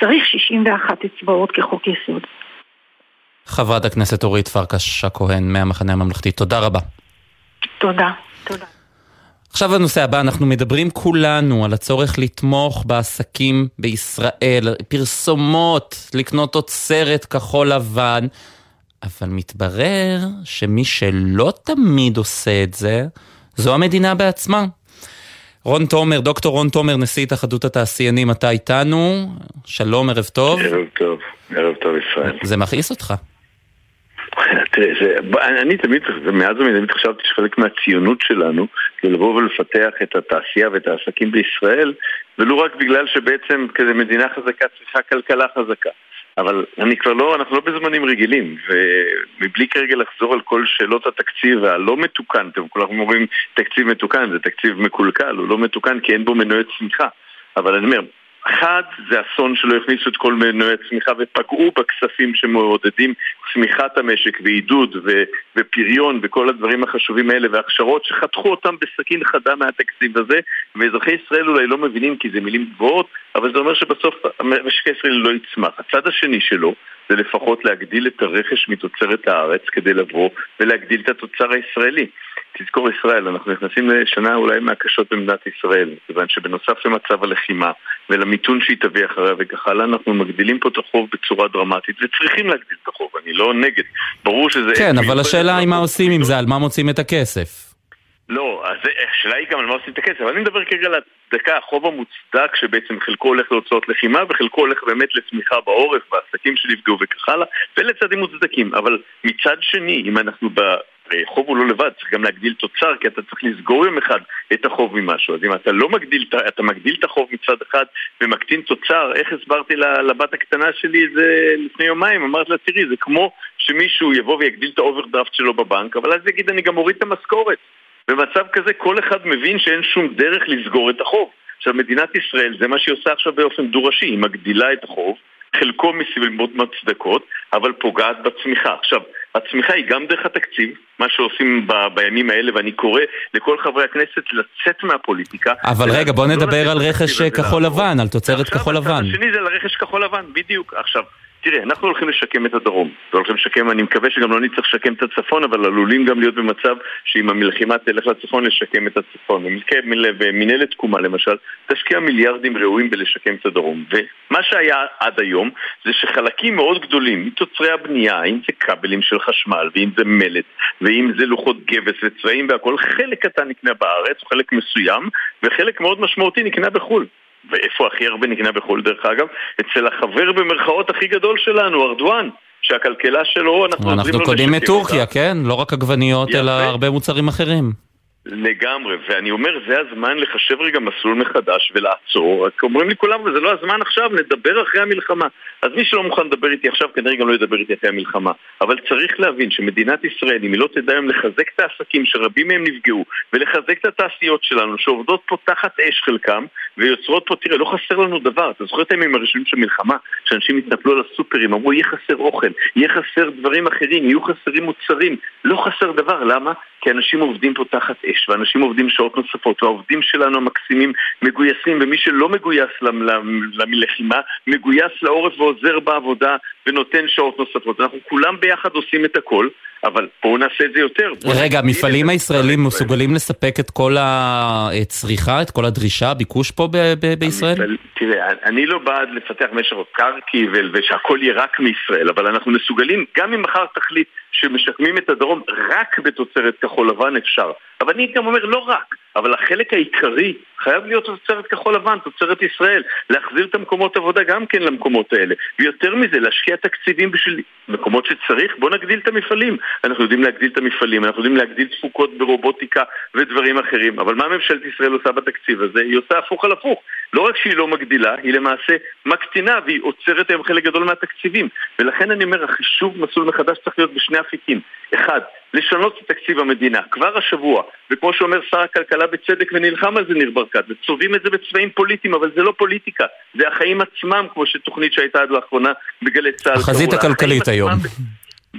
צריך 61 אצבעות כחוק יסוד. חברת הכנסת אורית פרקש הכהן מהמחנה הממלכתי, תודה רבה. תודה, תודה. עכשיו הנושא הבא, אנחנו מדברים כולנו על הצורך לתמוך בעסקים בישראל, פרסומות, לקנות תוצרת כחול לבן, אבל מתברר שמי שלא תמיד עושה את זה, זו המדינה בעצמה. רון תומר, דוקטור רון תומר, נשיא התאחדות התעשיינים, אתה איתנו, שלום, ערב טוב. ערב טוב, ערב טוב ישראל. זה מכעיס אותך. תראה, אני תמיד, מאז ומתמיד תמיד חשבתי שחלק מהציונות שלנו זה לבוא ולפתח את התעשייה ואת העסקים בישראל ולו רק בגלל שבעצם כזה מדינה חזקה צריכה כלכלה חזקה. אבל אני כבר לא, אנחנו לא בזמנים רגילים ומבלי כרגע לחזור על כל שאלות התקציב הלא מתוקן, אתם כולם אומרים תקציב מתוקן, זה תקציב מקולקל, הוא לא מתוקן כי אין בו מנועי צמיחה. אבל אני אומר, אחד, זה אסון שלא הכניסו את כל מנועי הצמיחה ופגעו בכספים שמעודדים צמיחת המשק ועידוד ו- ופריון וכל הדברים החשובים האלה והכשרות שחתכו אותם בסכין חדה מהתקציב הזה ואזרחי ישראל אולי לא מבינים כי זה מילים גבוהות אבל זה אומר שבסוף המשק הישראלי לא יצמח. הצד השני שלו זה לפחות להגדיל את הרכש מתוצרת הארץ כדי לבוא ולהגדיל את התוצר הישראלי. תזכור ישראל, אנחנו נכנסים לשנה אולי מהקשות במדינת ישראל, כיוון שבנוסף למצב הלחימה ולמיתון שהיא תביא אחריה וכך הלאה, אנחנו מגדילים פה את החוב בצורה דרמטית וצריכים להגדיל את החוב, אני לא נגד. ברור שזה... כן, אבל השאלה היא מה עושים עם זה, על מה מוצאים את הכסף. לא, אז השאלה היא גם על מה עושים את הכסף, אבל אני מדבר כרגע על הדקה, החוב המוצדק שבעצם חלקו הולך להוצאות לחימה וחלקו הולך באמת לצמיחה בעורף, בעסקים שנפגעו וכך הלאה, ולצעדים מוצדקים, אבל מצד שני, אם אנחנו. חוב הוא לא לבד, צריך גם להגדיל תוצר, כי אתה צריך לסגור יום אחד את החוב ממשהו. אז אם אתה לא מגדיל, אתה מגדיל את החוב מצד אחד ומקטין תוצר, איך הסברתי לבת הקטנה שלי את זה לפני יומיים? אמרת לה, תראי, זה כמו שמישהו יבוא ויגדיל את האוברדרפט שלו בבנק, אבל אז יגיד, אני גם אוריד את המשכורת. במצב כזה כל אחד מבין שאין שום דרך לסגור את החוב. עכשיו, מדינת ישראל, זה מה שהיא עושה עכשיו באופן דו-ראשי, היא מגדילה את החוב, חלקו מסיבות מצדקות, אבל פוגעת בצמיחה. עכשיו, הצמיחה היא גם דרך התקציב, מה שעושים ב- בימים האלה, ואני קורא לכל חברי הכנסת לצאת מהפוליטיקה. אבל רגע, בוא לא נדבר על רכש כחול לבן, על תוצרת כחול לבן. עכשיו, השני זה על רכש כחול לבן, בדיוק. עכשיו, תראה, אנחנו הולכים לשקם את הדרום. הולכים לשקם, אני מקווה שגם לא נצטרך לשקם את הצפון, אבל עלולים גם להיות במצב שאם המלחימה תלך לצפון, לשקם את הצפון. ומנהלת תקומה למשל, תשקיע מיליארדים ראויים בלשקם את הדרום. ומה שהיה עד היום, זה שחלקים מאוד גדולים מתוצרי הבנייה, אם זה כבלים של חשמל, ואם זה מלט, ואם זה לוחות גבס וצבעים והכל, חלק קטן נקנה בארץ, חלק מסוים, וחלק מאוד משמעותי נקנה בחו"ל. ואיפה הכי הרבה נקנה בחו"ל דרך אגב? אצל החבר במרכאות הכי גדול שלנו, ארדואן. שהכלכלה שלו, אנחנו... אנחנו קונים מטורקיה, כן? לא רק עגבניות, אלא הרבה מוצרים אחרים. לגמרי, ואני אומר, זה הזמן לחשב רגע מסלול מחדש ולעצור. רק אומרים לי כולם, וזה לא הזמן עכשיו, נדבר אחרי המלחמה. אז מי שלא מוכן לדבר איתי עכשיו, כנראה גם לא ידבר איתי אחרי המלחמה. אבל צריך להבין שמדינת ישראל, אם היא לא תדע היום לחזק את העסקים שרבים מהם נפגעו, ולחזק את התעשיות שלנו, שעובדות פה תחת אש חלקם, ויוצרות פה, תראה, לא חסר לנו דבר. אתה זוכר את הימים הראשונים של מלחמה, שאנשים התנפלו על הסופרים, אמרו, יהיה חסר אוכל, יהיה חסר דברים אחרים, יהיו חסרים מוצרים. לא חסר דבר, למה? כי אנשים עובדים פה תחת אש, ואנשים עובדים שעות נוספות, והעובדים שלנו המקסימים מגויסים, ומי שלא מגויס ללחימה, מגויס לעורף ועוזר בעבודה ונותן שעות נוספות. אנחנו כולם ביחד עושים את הכל, אבל בואו נעשה את זה יותר. רגע, המפעלים הישראלים מסוגלים לספק את כל הצריכה, את כל הדרישה, הביקוש פה בישראל? תראה, אני לא בעד לפתח משך קרקי ושהכל יהיה רק מישראל, אבל אנחנו מסוגלים, גם אם מחר תחליט שמשקמים את הדרום רק בתוצרת כחול לבן אפשר. אבל אני גם אומר לא רק, אבל החלק העיקרי חייב להיות תוצרת כחול לבן, תוצרת ישראל, להחזיר את המקומות עבודה גם כן למקומות האלה, ויותר מזה, להשקיע תקציבים בשביל מקומות שצריך, בוא נגדיל את המפעלים. אנחנו יודעים להגדיל את המפעלים, אנחנו יודעים להגדיל תפוקות ברובוטיקה ודברים אחרים, אבל מה ממשלת ישראל עושה בתקציב הזה? היא עושה הפוך על הפוך. לא רק שהיא לא מגדילה, היא למעשה מקטינה והיא עוצרת היום חלק גדול מהתקציבים. ולכן אני אומר, החישוב מסלול מחדש צריך להיות בשני אפיקים. אחד, לשנות את תקציב המדינה, כבר השבוע, וכמו שאומר שר הכלכלה בצדק ונלחם על זה ניר ברקת, וצובעים את זה בצבעים פוליטיים, אבל זה לא פוליטיקה, זה החיים עצמם, כמו שתוכנית שהייתה עד לאחרונה בגלי צה"ל. החזית הכלכלית היום.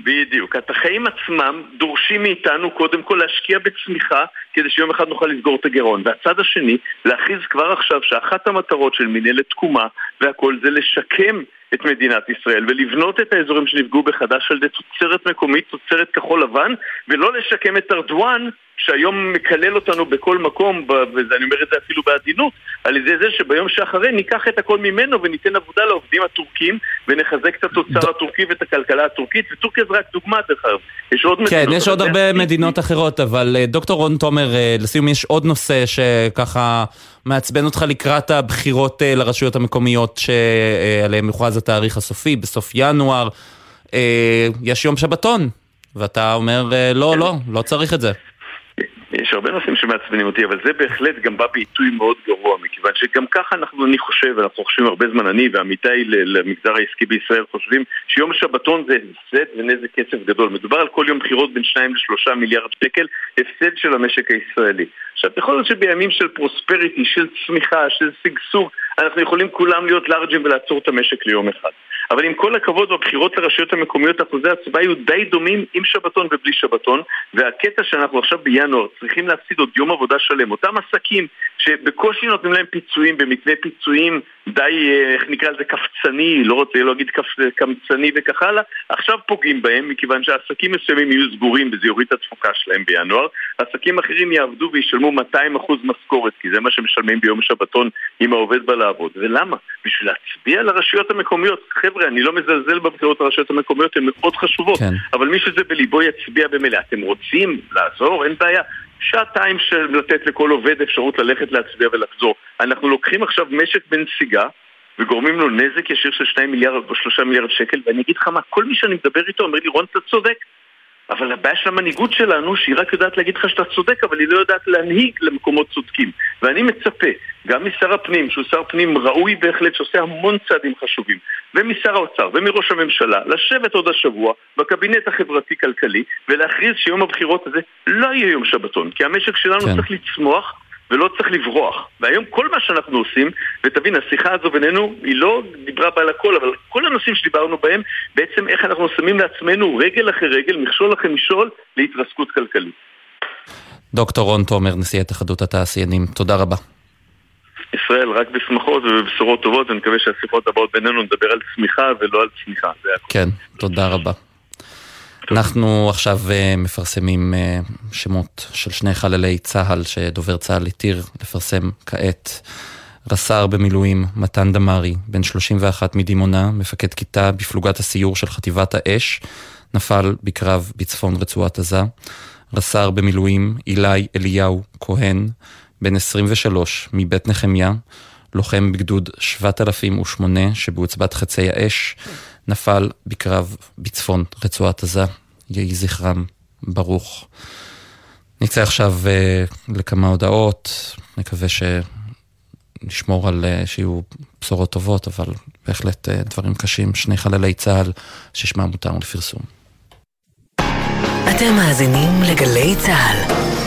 בדיוק. את החיים עצמם דורשים מאיתנו קודם כל להשקיע בצמיחה כדי שיום אחד נוכל לסגור את הגירעון. והצד השני, להכריז כבר עכשיו שאחת המטרות של מנהלת תקומה והכל זה לשקם את מדינת ישראל ולבנות את האזורים שנפגעו בחדש על ידי תוצרת מקומית, תוצרת כחול לבן, ולא לשקם את ארדואן שהיום מקלל אותנו בכל מקום, ואני אומר את זה אפילו בעדינות, על ידי זה שביום שאחרי ניקח את הכל ממנו וניתן עבודה לעובדים הטורקים ונחזק את התוצר הטורקי ואת הכלכלה הטורקית, וטורקיה זה רק דוגמה דרך אגב. יש עוד כן, מדינות. יש עוד הרבה מדינות אחרות, אבל אה, דוקטור רון תומר, אה, לסיום יש עוד נושא שככה מעצבן אותך לקראת הבחירות אה, לרשויות המקומיות שעליהן מוכרז התאריך הסופי, בסוף ינואר. יש יום שבתון, ואתה אומר, לא, לא, לא צריך את זה. הרבה נושאים שמעצבנים אותי, אבל זה בהחלט גם בא בעיתוי מאוד גרוע, מכיוון שגם ככה אנחנו, אני חושב, אנחנו חושבים הרבה זמן, אני ועמיתיי למגזר העסקי בישראל חושבים שיום שבתון זה הפסד ונזק כסף גדול. מדובר על כל יום בחירות בין 2 ל-3 מיליארד שקל, הפסד של המשק הישראלי. עכשיו, יכול להיות שבימים של פרוספריטי, של צמיחה, של שגשוג, אנחנו יכולים כולם להיות לארג'ים ולעצור את המשק ליום אחד. אבל עם כל הכבוד בבחירות לרשויות המקומיות אחוזי ההצבעה היו די דומים עם שבתון ובלי שבתון והקטע שאנחנו עכשיו בינואר צריכים להפסיד עוד יום עבודה שלם. אותם עסקים שבקושי נותנים להם פיצויים במתווה פיצויים די, אה, איך נקרא לזה, קפצני, לא רוצה להגיד. קמצני וכך הלאה, עכשיו פוגעים בהם מכיוון שעסקים מסוימים יהיו סגורים וזה יוריד את התפוקה שלהם בינואר עסקים אחרים יעבדו וישלמו 200% משכורת כי זה מה שמשלמים ביום שבתון אם העובד בא לעבוד ולמה? בשביל להצביע לרשויות המקומיות חבר'ה, אני לא מזלזל בבחירות לרשויות המקומיות, הן מאוד חשובות כן. אבל מי שזה בליבו יצביע במלא אתם רוצים לעזור? אין בעיה שעתיים של לתת לכל עובד אפשרות ללכת להצביע ולחזור. אנחנו לוקחים עכשיו משק בנסיגה וגורמים לו נזק ישיר של 2 מיליארד או 3 מיליארד שקל ואני אגיד לך מה, כל מי שאני מדבר איתו אומר לי רון אתה צודק אבל הבעיה של המנהיגות שלנו שהיא רק יודעת להגיד לך שאתה צודק אבל היא לא יודעת להנהיג למקומות צודקים ואני מצפה גם משר הפנים, שהוא שר פנים ראוי בהחלט, שעושה המון צעדים חשובים, ומשר האוצר ומראש הממשלה, לשבת עוד השבוע בקבינט החברתי-כלכלי ולהכריז שיום הבחירות הזה לא יהיה יום שבתון, כי המשק שלנו כן. צריך לצמוח ולא צריך לברוח. והיום כל מה שאנחנו עושים, ותבין, השיחה הזו בינינו היא לא דיברה בה על הכל, אבל כל הנושאים שדיברנו בהם, בעצם איך אנחנו שמים לעצמנו רגל אחרי רגל, מכשול אחרי מכשול, להתרסקות כלכלית. דוקטור רון תומר, נשיא התאחדות התעשיינים, תודה רבה. ישראל רק בשמחות ובבשורות טובות, ואני מקווה שהשיחות הבאות בינינו נדבר על צמיחה ולא על צמיחה. כן, תודה רבה. אנחנו עכשיו uh, מפרסמים uh, שמות של שני חללי צה"ל שדובר צה"ל התיר לפרסם כעת. רס"ר במילואים מתן דמארי, בן 31 מדימונה, מפקד כיתה בפלוגת הסיור של חטיבת האש, נפל בקרב בצפון רצועת עזה. רס"ר במילואים אילי אליהו כהן, בן 23 מבית נחמיה, לוחם בגדוד 7008 שבעוצבת חצי האש, נפל בקרב בצפון רצועת עזה. יהי זכרם ברוך. נצא עכשיו uh, לכמה הודעות, נקווה שנשמור על uh, שיהיו בשורות טובות, אבל בהחלט uh, דברים קשים. שני חללי צה"ל ששמם מותר לפרסום. אתם מאזינים לגלי צה"ל.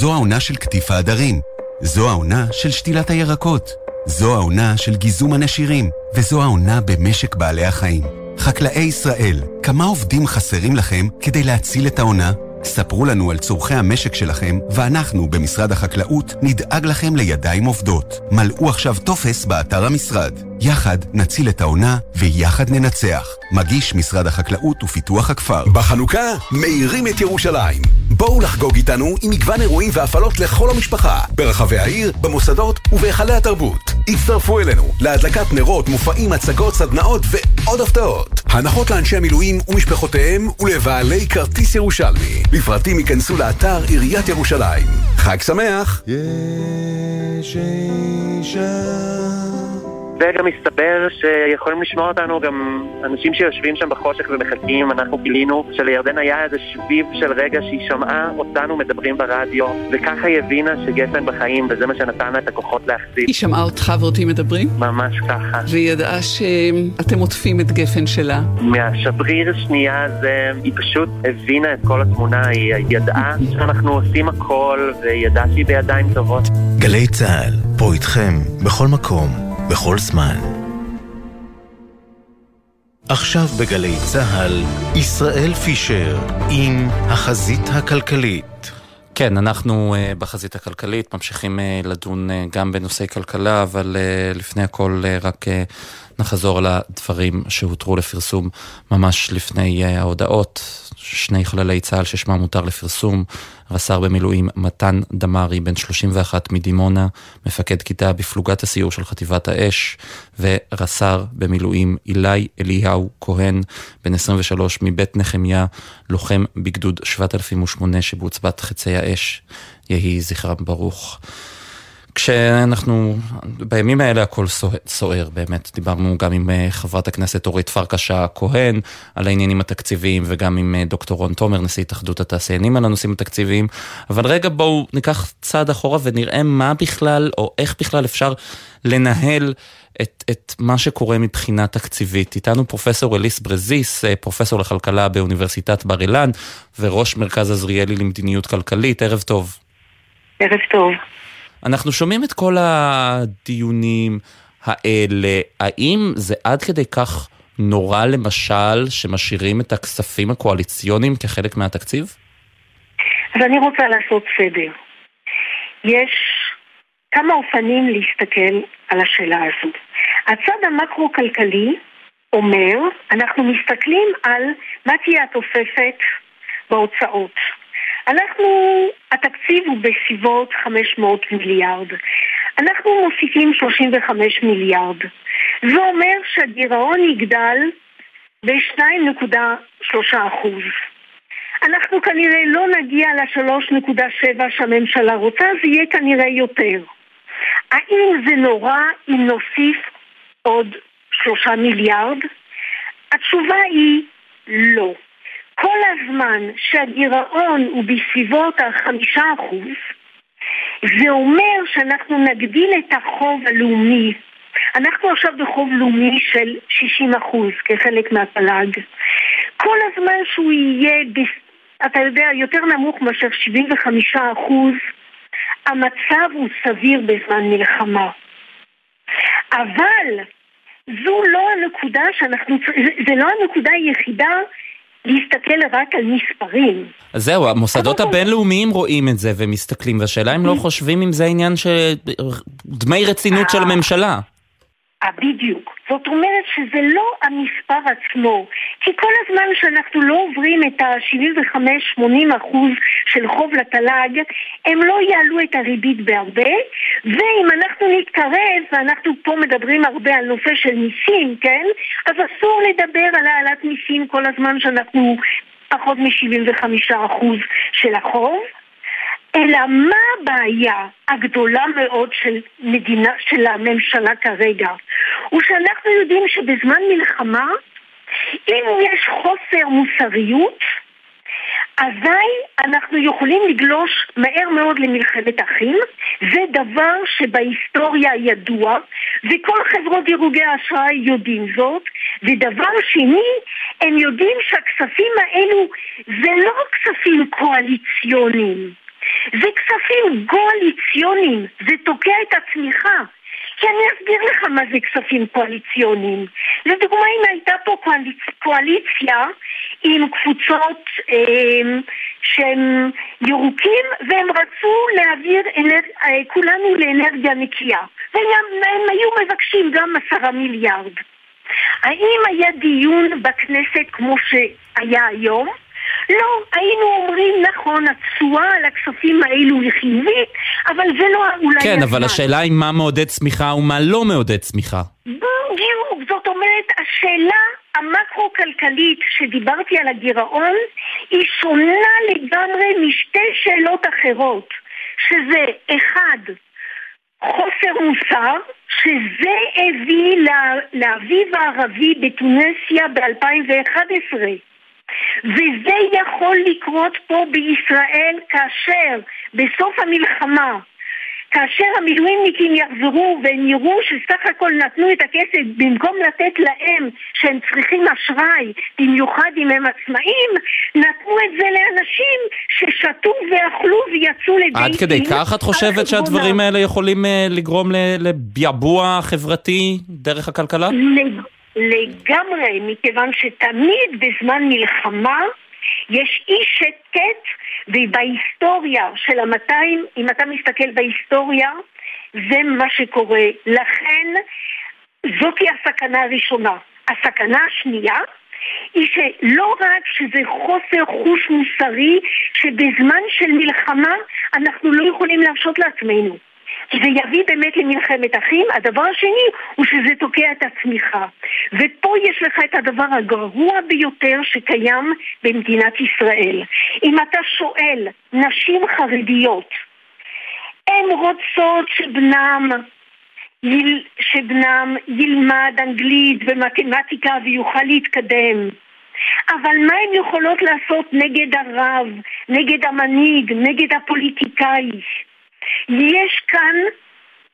זו העונה של קטיף העדרים. זו העונה של שתילת הירקות. זו העונה של גיזום הנשירים. וזו העונה במשק בעלי החיים. חקלאי ישראל, כמה עובדים חסרים לכם כדי להציל את העונה? ספרו לנו על צורכי המשק שלכם, ואנחנו במשרד החקלאות נדאג לכם לידיים עובדות. מלאו עכשיו טופס באתר המשרד. יחד נציל את העונה ויחד ננצח. מגיש משרד החקלאות ופיתוח הכפר. בחנוכה מאירים את ירושלים. בואו לחגוג איתנו עם מגוון אירועים והפעלות לכל המשפחה, ברחבי העיר, במוסדות ובהיכלי התרבות. הצטרפו אלינו להדלקת נרות, מופעים, הצגות, סדנאות ועוד הפתעות. הנחות לאנשי המילואים ומשפחותיהם ולבעלי כרטיס ירושלמי. לפרטים ייכנסו לאתר עיריית ירושלים. חג שמח! יש אישה וגם מסתבר שיכולים לשמוע אותנו גם אנשים שיושבים שם בחושך ומחכים, אנחנו גילינו שלירדן היה איזה שביב של רגע שהיא שמעה אותנו מדברים ברדיו, וככה היא הבינה שגפן בחיים, וזה מה שנתן לה את הכוחות להחזיק. היא שמעה אותך ואותי מדברים? ממש ככה. והיא ידעה שאתם עוטפים את גפן שלה? מהשבריר השנייה הזה, היא פשוט הבינה את כל התמונה, היא ידעה שאנחנו עושים הכל, והיא ידעה שהיא בידיים טובות. גלי צה"ל, פה איתכם, בכל מקום. בכל זמן. עכשיו בגלי צה"ל, ישראל פישר עם החזית הכלכלית. כן, אנחנו uh, בחזית הכלכלית ממשיכים uh, לדון uh, גם בנושאי כלכלה, אבל לפני הכל רק נחזור על הדברים שהותרו לפרסום ממש לפני ההודעות. שני חללי צה"ל ששמם מותר לפרסום, רס"ר במילואים מתן דמארי, בן 31 מדימונה, מפקד כיתה בפלוגת הסיור של חטיבת האש, ורס"ר במילואים אילי אליהו כהן, בן 23 מבית נחמיה, לוחם בגדוד 7008 שבעוצבת חצי האש, יהי זכרם ברוך. כשאנחנו, בימים האלה הכל סוער באמת, דיברנו גם עם אה, חברת הכנסת אורית פרקש הכהן על העניינים התקציביים וגם עם אה, דוקטור רון תומר, נשיא התאחדות התעשיינים על הנושאים התקציביים, אבל רגע בואו ניקח צעד אחורה ונראה מה בכלל, או איך בכלל אפשר לנהל את, את מה שקורה מבחינה תקציבית. איתנו פרופסור אליס ברזיס, אה, פרופסור לכלכלה באוניברסיטת בר אילן וראש מרכז עזריאלי למדיניות כלכלית, ערב טוב. ערב טוב. אנחנו שומעים את כל הדיונים האלה, האם זה עד כדי כך נורא למשל שמשאירים את הכספים הקואליציוניים כחלק מהתקציב? אז אני רוצה לעשות סדר. יש כמה אופנים להסתכל על השאלה הזו. הצד המקרו-כלכלי אומר, אנחנו מסתכלים על מה תהיה התוספת בהוצאות. אנחנו, התקציב הוא בסביבות 500 מיליארד. אנחנו מוסיפים 35 מיליארד. זה אומר שהגירעון יגדל ב-2.3 אחוז. אנחנו כנראה לא נגיע ל-3.7 שהממשלה רוצה, זה יהיה כנראה יותר. האם זה נורא אם נוסיף עוד שלושה מיליארד? התשובה היא לא. כל הזמן שהגירעון הוא בסביבות החמישה אחוז, זה אומר שאנחנו נגדיל את החוב הלאומי. אנחנו עכשיו בחוב לאומי של 60 אחוז כחלק מהתל"ג. כל הזמן שהוא יהיה, אתה יודע, יותר נמוך מאשר 75 אחוז, המצב הוא סביר בזמן מלחמה. אבל זו לא הנקודה שאנחנו, זה לא הנקודה היחידה להסתכל רק על מספרים. אז זהו, המוסדות הבינלאומיים רואים את זה ומסתכלים, והשאלה אם לא חושבים אם זה עניין של דמי רצינות של הממשלה. אה, בדיוק. זאת אומרת שזה לא המספר עצמו, כי כל הזמן שאנחנו לא עוברים את ה-75-80 אחוז של חוב לתל"ג, הם לא יעלו את הריבית בהרבה, ואם אנחנו נתקרב, ואנחנו פה מדברים הרבה על נושא של מיסים, כן? אז אסור לדבר על העלאת מיסים כל הזמן שאנחנו פחות מ-75 אחוז של החוב. אלא מה הבעיה הגדולה מאוד של מדינה, של הממשלה כרגע? הוא שאנחנו יודעים שבזמן מלחמה, אם יש חוסר מוסריות, אזי אנחנו יכולים לגלוש מהר מאוד למלחמת אחים, זה דבר שבהיסטוריה ידוע, וכל חברות דירוגי האשראי יודעים זאת, ודבר שני, הם יודעים שהכספים האלו זה לא כספים קואליציוניים. זה כספים קואליציוניים, זה תוקע את הצמיחה. כי אני אסביר לך מה זה כספים קואליציוניים. לדוגמה, אם הייתה פה קואליצ... קואליציה עם קבוצות אה, שהם ירוקים והם רצו להעביר אנר... אה, כולנו לאנרגיה נקייה והם היו מבקשים גם עשרה מיליארד. האם היה דיון בכנסת כמו שהיה היום? לא, היינו אומרים נכון, התשואה על הכספים האלו היא חיובית, אבל זה לא אולי... כן, אבל השאלה היא מה מעודד צמיחה ומה לא מעודד צמיחה. בדיוק, זאת אומרת, השאלה המקרו-כלכלית שדיברתי על הגירעון היא שונה לגמרי משתי שאלות אחרות, שזה אחד, חוסר מוסר, שזה הביא לאביב הערבי בתונסיה ב-2011. וזה יכול לקרות פה בישראל כאשר בסוף המלחמה כאשר המילואימניקים יחזרו והם יראו שסך הכל נתנו את הכסף במקום לתת להם שהם צריכים אשראי, במיוחד אם הם עצמאים, נתנו את זה לאנשים ששתו ואכלו ויצאו לדייטים. עד כדי כך את חושבת שהדברים האלה יכולים uh, לגרום לביעבוע חברתי דרך הכלכלה? לגמרי, מכיוון שתמיד בזמן מלחמה יש אי שקט ובהיסטוריה של המאתיים, אם אתה מסתכל בהיסטוריה, זה מה שקורה. לכן זאתי הסכנה הראשונה. הסכנה השנייה היא שלא רק שזה חוסר חוש מוסרי שבזמן של מלחמה אנחנו לא יכולים להרשות לעצמנו זה יביא באמת למלחמת אחים. הדבר השני הוא שזה תוקע את הצמיחה. ופה יש לך את הדבר הגרוע ביותר שקיים במדינת ישראל. אם אתה שואל נשים חרדיות, הן רוצות שבנם יל... שבנם ילמד אנגלית ומתמטיקה ויוכל להתקדם. אבל מה הן יכולות לעשות נגד הרב, נגד המנהיג, נגד הפוליטיקאי? יש כאן,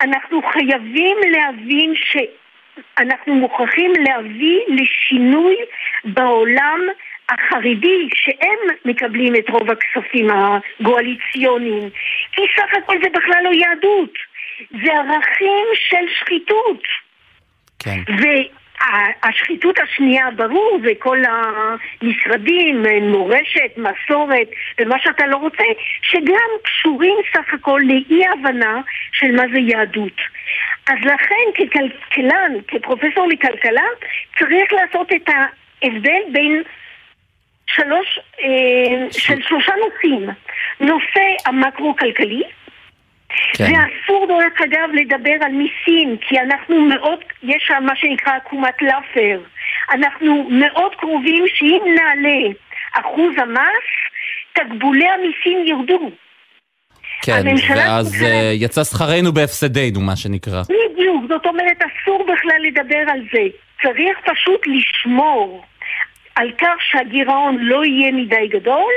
אנחנו חייבים להבין שאנחנו מוכרחים להביא לשינוי בעולם החרדי, שהם מקבלים את רוב הכספים הגואליציוניים. כי סך הכל זה בכלל לא יהדות, זה ערכים של שחיתות. כן. השחיתות השנייה, ברור, זה כל המשרדים, מורשת, מסורת, ומה שאתה לא רוצה, שגם קשורים סך הכל לאי הבנה של מה זה יהדות. אז לכן ככלכלן, כפרופסור לכלכלה, צריך לעשות את ההבדל בין שלוש, אה, של שלושה נושאים. נושא המקרו-כלכלי, כן. ואסור דרך אגב לדבר על מיסים, כי אנחנו מאוד, יש שם מה שנקרא עקומת לאפר. אנחנו מאוד קרובים שאם נעלה אחוז המס, תקבולי המיסים ירדו. כן, ואז צריכה... אה, יצא שכרנו בהפסדנו, מה שנקרא. בדיוק, זאת אומרת, אסור בכלל לדבר על זה. צריך פשוט לשמור על כך שהגירעון לא יהיה מדי גדול,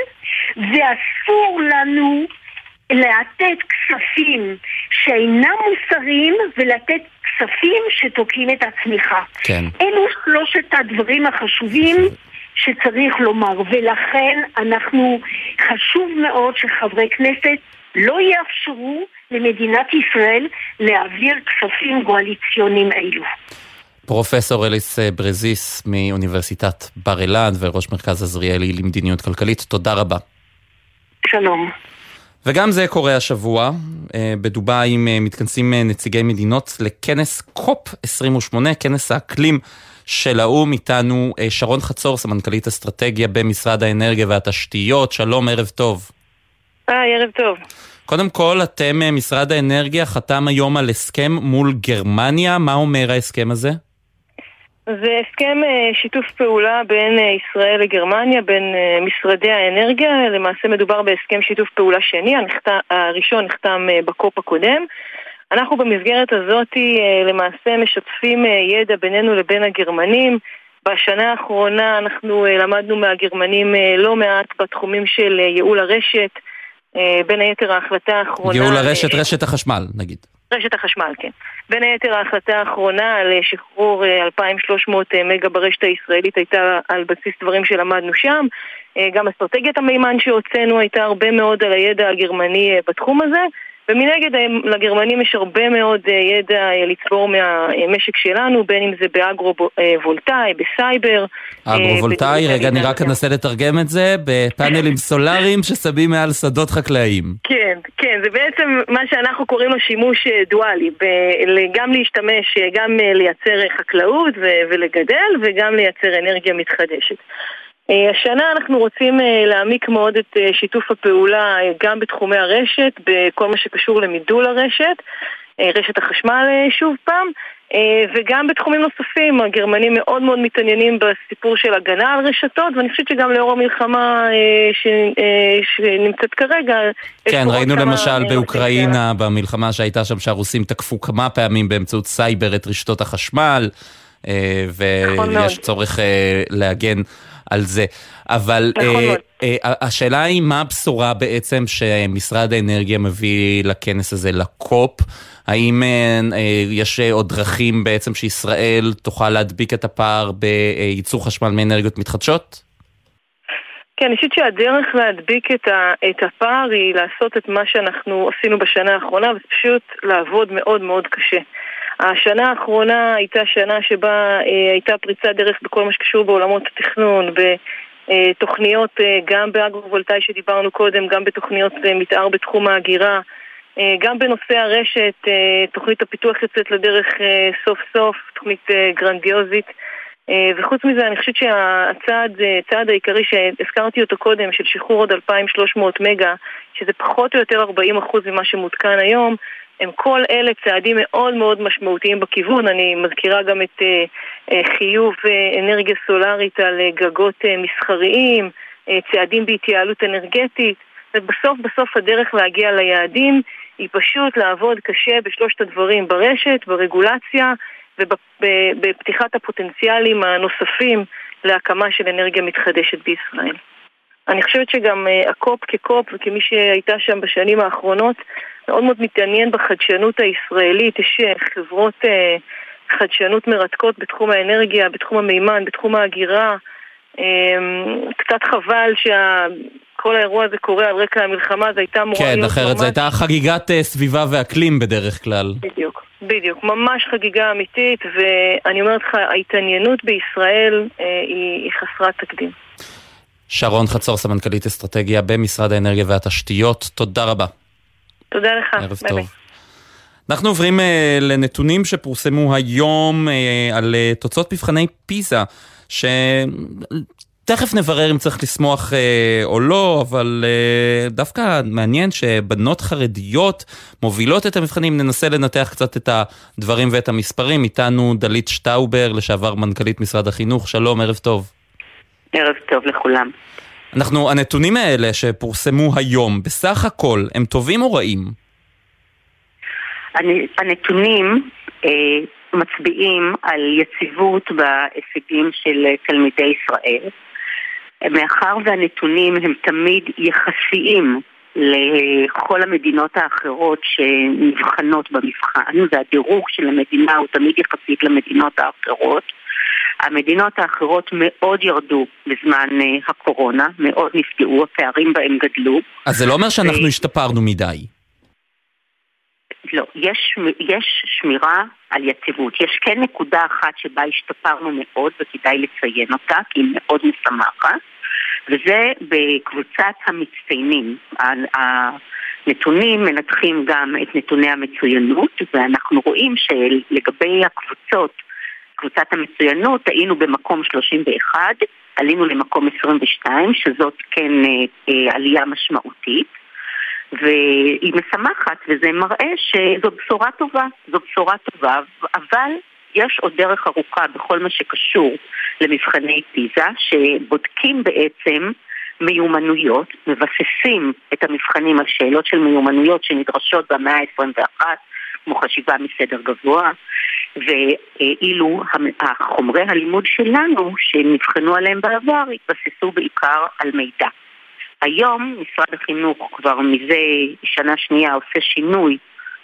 ואסור לנו לתת כספים שאינם מוסריים ולתת כספים שתוקעים את הצמיחה. כן. אלו שלושת הדברים החשובים שצריך לומר, ולכן אנחנו, חשוב מאוד שחברי כנסת לא יאפשרו למדינת ישראל להעביר כספים גואליציוניים אלו. פרופסור אליס ברזיס מאוניברסיטת בר אילן וראש מרכז עזריאלי למדיניות כלכלית, תודה רבה. שלום. וגם זה קורה השבוע, אה, בדובאי אה, מתכנסים אה, נציגי מדינות לכנס קופ 28, כנס האקלים של האו"ם, איתנו שרון חצור, סמנכ"לית אסטרטגיה במשרד האנרגיה והתשתיות, שלום, ערב טוב. היי, ערב טוב. קודם כל, אתם, משרד האנרגיה, חתם היום על הסכם מול גרמניה, מה אומר ההסכם הזה? זה הסכם אה, שיתוף פעולה בין אה, ישראל לגרמניה, בין אה, משרדי האנרגיה. למעשה מדובר בהסכם שיתוף פעולה שני, הראשון נחתם בקופ הקודם. אנחנו במסגרת הזאת למעשה משתפים ידע בינינו לבין הגרמנים. בשנה האחרונה אנחנו למדנו מהגרמנים לא מעט בתחומים של ייעול הרשת, בין היתר ההחלטה האחרונה... ייעול הרשת, רשת החשמל נגיד. רשת החשמל, כן. בין היתר ההחלטה האחרונה על אה, שחרור 2,300 אה, אה, מגה ברשת הישראלית הייתה על בסיס דברים שלמדנו שם. גם אסטרטגיית המימן שהוצאנו הייתה הרבה מאוד על הידע הגרמני בתחום הזה. ומנגד לגרמנים יש הרבה מאוד ידע לצבור מהמשק שלנו, בין אם זה באגרו-וולטאי, בסייבר. אגרו-וולטאי, רגע, אני רק אנסה לתרגם את זה, בפאנלים סולאריים ששמים מעל שדות חקלאיים. כן, כן, זה בעצם מה שאנחנו קוראים לו שימוש דואלי, גם להשתמש, גם לייצר חקלאות ולגדל, וגם לייצר אנרגיה מתחדשת. השנה אנחנו רוצים להעמיק מאוד את שיתוף הפעולה גם בתחומי הרשת, בכל מה שקשור למידול הרשת, רשת החשמל שוב פעם, וגם בתחומים נוספים, הגרמנים מאוד מאוד מתעניינים בסיפור של הגנה על רשתות, ואני חושבת שגם לאור המלחמה. שנמצאת כרגע... כן, ראינו למשל באוקראינה, במלחמה שהייתה שם, שהרוסים תקפו כמה פעמים באמצעות סייבר את רשתות החשמל, ויש צורך להגן. על זה. אבל אה, אה, השאלה היא מה הבשורה בעצם שמשרד האנרגיה מביא לכנס הזה, לקופ? האם אה, אה, יש עוד דרכים בעצם שישראל תוכל להדביק את הפער בייצור חשמל מאנרגיות מתחדשות? כן, אני חושבת שהדרך להדביק את, ה, את הפער היא לעשות את מה שאנחנו עשינו בשנה האחרונה, ופשוט לעבוד מאוד מאוד קשה. השנה האחרונה הייתה שנה שבה אה, הייתה פריצת דרך בכל מה שקשור בעולמות התכנון, בתוכניות אה, גם באגרו-וולטאי שדיברנו קודם, גם בתוכניות אה, מתאר בתחום ההגירה, אה, גם בנושא הרשת, אה, תוכנית הפיתוח יוצאת לדרך אה, סוף סוף, תוכנית אה, גרנדיוזית. אה, וחוץ מזה, אני חושבת שהצעד הצעד העיקרי שהזכרתי אותו קודם, של שחרור עוד 2,300 מגה, שזה פחות או יותר 40% ממה שמותקן היום, הם כל אלה צעדים מאוד מאוד משמעותיים בכיוון. אני מזכירה גם את uh, uh, חיוב uh, אנרגיה סולארית על גגות מסחריים, צעדים בהתייעלות אנרגטית, ובסוף בסוף הדרך להגיע ליעדים היא פשוט לעבוד קשה בשלושת הדברים, ברשת, ברגולציה ובפתיחת הפוטנציאלים הנוספים להקמה של אנרגיה מתחדשת בישראל. אני חושבת שגם uh, הקופ כקופ וכמי שהייתה שם בשנים האחרונות מאוד מאוד מתעניין בחדשנות הישראלית, יש אה, חברות אה, חדשנות מרתקות בתחום האנרגיה, בתחום המימן, בתחום ההגירה. אה, קצת חבל שכל האירוע הזה קורה על רקע המלחמה, זו הייתה אמורה כן, להיות... כן, אחרת זו הייתה חגיגת אה, סביבה ואקלים בדרך כלל. בדיוק, בדיוק, ממש חגיגה אמיתית, ואני אומרת לך, ההתעניינות בישראל אה, היא, היא חסרת תקדים. שרון חצור, סמנכ"לית אסטרטגיה במשרד האנרגיה והתשתיות, תודה רבה. תודה לך. ערב ביי טוב. ביי. אנחנו עוברים uh, לנתונים שפורסמו היום uh, על uh, תוצאות מבחני פיזה, שתכף נברר אם צריך לשמוח uh, או לא, אבל uh, דווקא מעניין שבנות חרדיות מובילות את המבחנים. ננסה לנתח קצת את הדברים ואת המספרים. איתנו דלית שטאובר, לשעבר מנכ"לית משרד החינוך. שלום, ערב טוב. ערב טוב לכולם. אנחנו, הנתונים האלה שפורסמו היום, בסך הכל, הם טובים או רעים? הנתונים אה, מצביעים על יציבות בהישגים של תלמידי ישראל. מאחר והנתונים הם תמיד יחסיים לכל המדינות האחרות שנבחנות במבחן, והדירוג של המדינה הוא תמיד יחסית למדינות האחרות, המדינות האחרות מאוד ירדו בזמן uh, הקורונה, מאוד נפגעו, הפערים בהם גדלו. אז זה לא אומר שאנחנו ו... השתפרנו מדי. לא, יש, יש שמירה על יציבות. יש כן נקודה אחת שבה השתפרנו מאוד וכדאי לציין אותה, כי היא מאוד משמחת, וזה בקבוצת המצטיינים. הנתונים מנתחים גם את נתוני המצוינות, ואנחנו רואים שלגבי הקבוצות קבוצת המצוינות היינו במקום 31, עלינו למקום 22, שזאת כן אה, אה, עלייה משמעותית. והיא משמחת, וזה מראה שזו בשורה טובה, זו בשורה טובה, אבל יש עוד דרך ארוכה בכל מה שקשור למבחני פיזה, שבודקים בעצם מיומנויות, מבססים את המבחנים על שאלות של מיומנויות שנדרשות במאה ה-21, כמו חשיבה מסדר גבוה, ואילו החומרי הלימוד שלנו, שנבחנו עליהם בעבר, התבססו בעיקר על מידע. היום משרד החינוך כבר מזה שנה שנייה עושה שינוי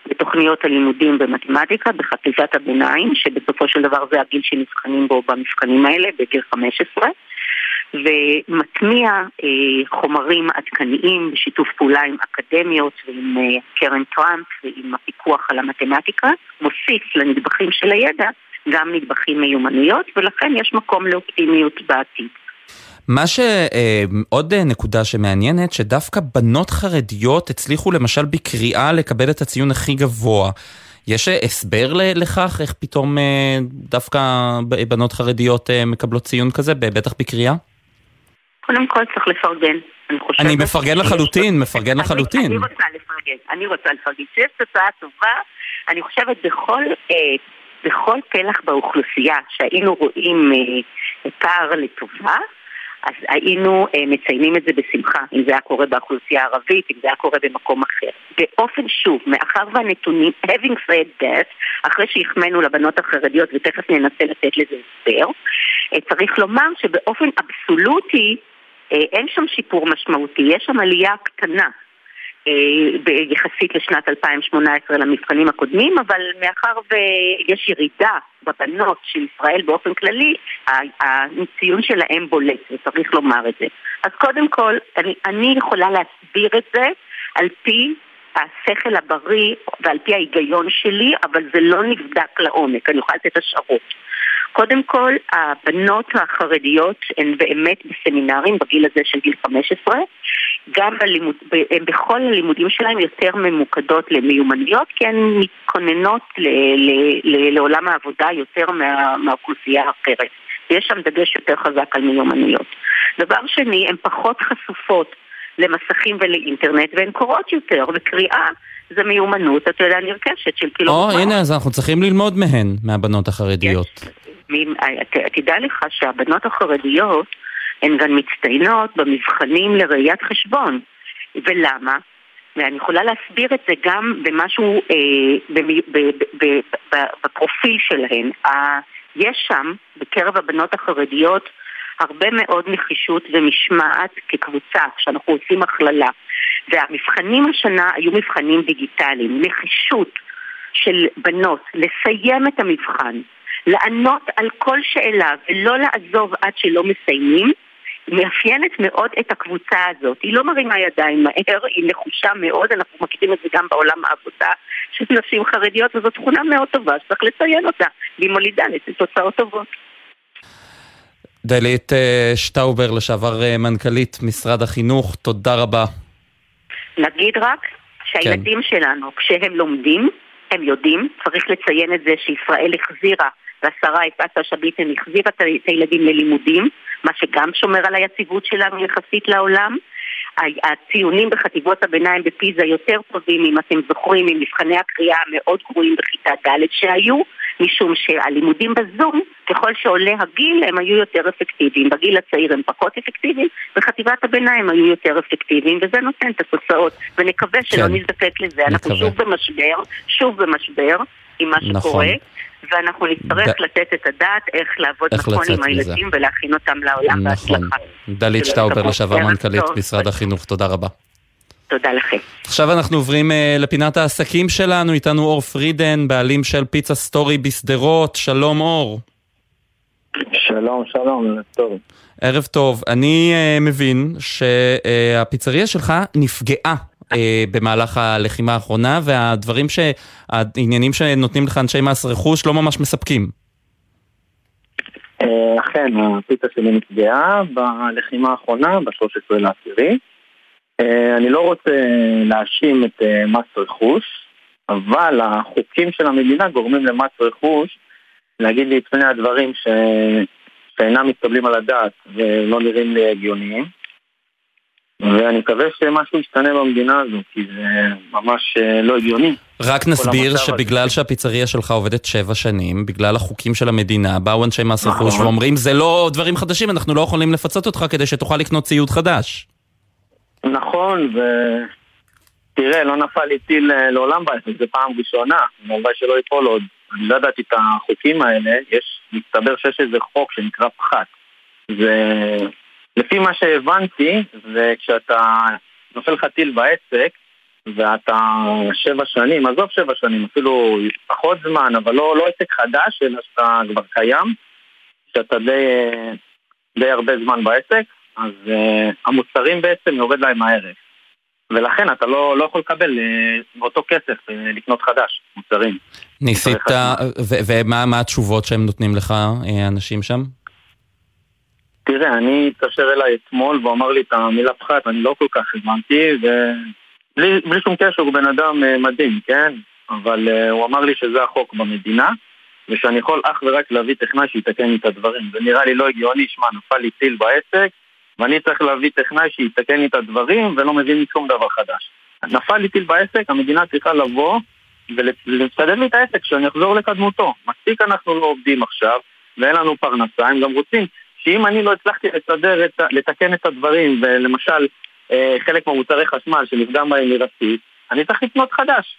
בתוכניות הלימודים במתמטיקה בחטיבת הביניים, שבסופו של דבר זה הגיל שנבחנים בו במבחנים האלה, בגיל 15, ומטמיע אה, חומרים עדכניים בשיתוף פעולה עם אקדמיות ועם אה, קרן טראמפ ועם הפיקוח על המתמטיקה, מוסיף לנדבכים של הידע גם נדבכים מיומנויות, ולכן יש מקום לאופטימיות בעתיד. מה שעוד נקודה שמעניינת, שדווקא בנות חרדיות הצליחו למשל בקריאה לקבל את הציון הכי גבוה. יש הסבר לכך, איך פתאום דווקא בנות חרדיות מקבלות ציון כזה, בטח בקריאה? קודם כל צריך לפרגן. אני, אני מפרגן לחלוטין, מפרגן לחלוטין. אני רוצה לפרגן, אני רוצה לפרגן. כשיש תוצאה טובה, אני חושבת בכל, אה, בכל פלח באוכלוסייה שהיינו רואים אה, פער לטובה, אז היינו אה, מציינים את זה בשמחה, אם זה היה קורה באוכלוסייה הערבית, אם זה היה קורה במקום אחר. באופן שוב, מאחר והנתונים, having said that, אחרי שהחמאנו לבנות החרדיות, ותכף ננסה לתת לזה הסבר, אה, צריך לומר שבאופן אבסולוטי אין שם שיפור משמעותי, יש שם עלייה קטנה. אה, יחסית לשנת 2018 למבחנים הקודמים, אבל מאחר ויש ירידה בבנות של ישראל באופן כללי, הציון שלהם בולט, וצריך לומר את זה. אז קודם כל, אני, אני יכולה להסביר את זה על פי השכל הבריא ועל פי ההיגיון שלי, אבל זה לא נבדק לעומק, אני יכולה לתת השערות. קודם כל, הבנות החרדיות הן באמת בסמינרים בגיל הזה של גיל 15, גם בלימוד, בכל הלימודים שלהן יותר ממוקדות למיומנויות, כי הן מתכוננות ל, ל, ל, לעולם העבודה יותר מה, מהאוכלוסייה האחרת. ויש שם דגש יותר חזק על מיומנויות. דבר שני, הן פחות חשופות למסכים ולאינטרנט, והן קוראות יותר, וקריאה זה מיומנות, אתה יודע, נרכשת של כאילו... או, הנה, אז אנחנו צריכים ללמוד מהן, מהבנות החרדיות. יש, תדע לך שהבנות החרדיות הן גם מצטיינות במבחנים לראיית חשבון. ולמה? ואני יכולה להסביר את זה גם במשהו, אה, בפרופיל שלהן. אה, יש שם, בקרב הבנות החרדיות, הרבה מאוד נחישות ומשמעת כקבוצה, כשאנחנו עושים הכללה. והמבחנים השנה היו מבחנים דיגיטליים. נחישות של בנות לסיים את המבחן, לענות על כל שאלה ולא לעזוב עד שלא מסיימים, מאפיינת מאוד את הקבוצה הזאת. היא לא מרימה ידיים מהר, היא נחושה מאוד, אנחנו מכירים את זה גם בעולם העבודה של נשים חרדיות, וזו תכונה מאוד טובה שצריך לציין אותה, והיא מולידה לתוצאות טובות. דלית אה, שטאובר, לשעבר אה, מנכ"לית משרד החינוך, תודה רבה. נגיד רק שהילדים כן. שלנו, כשהם לומדים, הם יודעים, צריך לציין את זה שישראל החזירה והשרה יפעת שאשא ביטן החזירה את הילדים ללימודים, מה שגם שומר על היציבות שלנו יחסית לעולם. הציונים בחטיבות הביניים בפיזה יותר טובים, אם אתם זוכרים, עם מבחני הקריאה המאוד גרועים בכיתה ד' שהיו, משום שהלימודים בזום, ככל שעולה הגיל, הם היו יותר אפקטיביים. בגיל הצעיר הם פחות אפקטיביים, בחטיבת הביניים היו יותר אפקטיביים, וזה נותן את התוצאות. ונקווה שלא כן. נזדקק לזה. נקווה. אנחנו שוב במשבר, שוב במשבר עם מה נכון. שקורה. ואנחנו נצטרך ד... לתת את הדעת איך לעבוד איך נכון עם הילדים. ולהכין אותם לעולם נכון. בהצלחה. דלית שטאובר, לשעבר מנכ"לית משרד החינוך, תודה רבה. תודה לכם. עכשיו אנחנו עוברים אה, לפינת העסקים שלנו, איתנו אור פרידן, בעלים של פיצה סטורי בשדרות, שלום אור. שלום, שלום, ערב טוב. ערב טוב. אני אה, מבין שהפיצריה שלך נפגעה במהלך הלחימה האחרונה, והדברים ש... העניינים שנותנים לך אנשי מס רכוש לא ממש מספקים. אה, אכן, הפיצה שלי נפגעה בלחימה האחרונה, ב-13 לעשירי. אה, אני לא רוצה להאשים את אה, מס רכוש, אבל החוקים של המדינה גורמים למס רכוש להגיד לי את פני הדברים ש... שאינם מתקבלים על הדעת ולא נראים לי הגיוניים. ואני מקווה שמשהו ישתנה במדינה הזו, כי זה ממש אה, לא הגיוני. רק נסביר שבגלל שהפיצריה שלך עובדת שבע שנים, בגלל החוקים של המדינה, באו אנשי מס רכוש נכון. ואומרים זה לא דברים חדשים, אנחנו לא יכולים לפצות אותך כדי שתוכל לקנות ציוד חדש. נכון, ו... תראה, לא נפל לי טיל לעולם בעצם, זה פעם ראשונה, הלוואי שלא ייפול עוד. אני לא ידעתי את החוקים האלה, יש, מסתבר שיש איזה חוק שנקרא פחת. זה לפי מה שהבנתי, זה כשאתה נופל לך טיל בעסק, ואתה שבע שנים, עזוב שבע שנים, אפילו פחות זמן, אבל לא, לא עסק חדש, אלא שאתה כבר קיים, שאתה די, די הרבה זמן בעסק, אז uh, המוצרים בעצם יורד להם הערך. ולכן אתה לא, לא יכול לקבל uh, באותו כסף uh, לקנות חדש, מוצרים. ניסית, ומה התשובות שהם נותנים לך, האנשים שם? תראה, אני התקשר אליי אתמול והוא אמר לי את המילה פחת, אני לא כל כך הבנתי, ובלי שום קשר הוא בן אדם מדהים, כן? אבל uh, הוא אמר לי שזה החוק במדינה, ושאני יכול אך ורק להביא טכנאי שיתקן לי את הדברים. זה נראה לי לא הגיוני, שמע, נפל לי טיל בעסק, ואני צריך להביא טכנאי שיתקן לי את הדברים ולא מבין שום דבר חדש. נפל לי טיל בעסק, המדינה צריכה לבוא ולסדר לי את העסק, שאני אחזור לקדמותו. מספיק אנחנו לא עובדים עכשיו, ואין לנו פרנסה, הם גם רוצים שאם אני לא הצלחתי לסדר, את, לתקן את הדברים, ולמשל אה, חלק מהמוצרי חשמל שנפגע בהם מרסית, אני צריך לקנות חדש.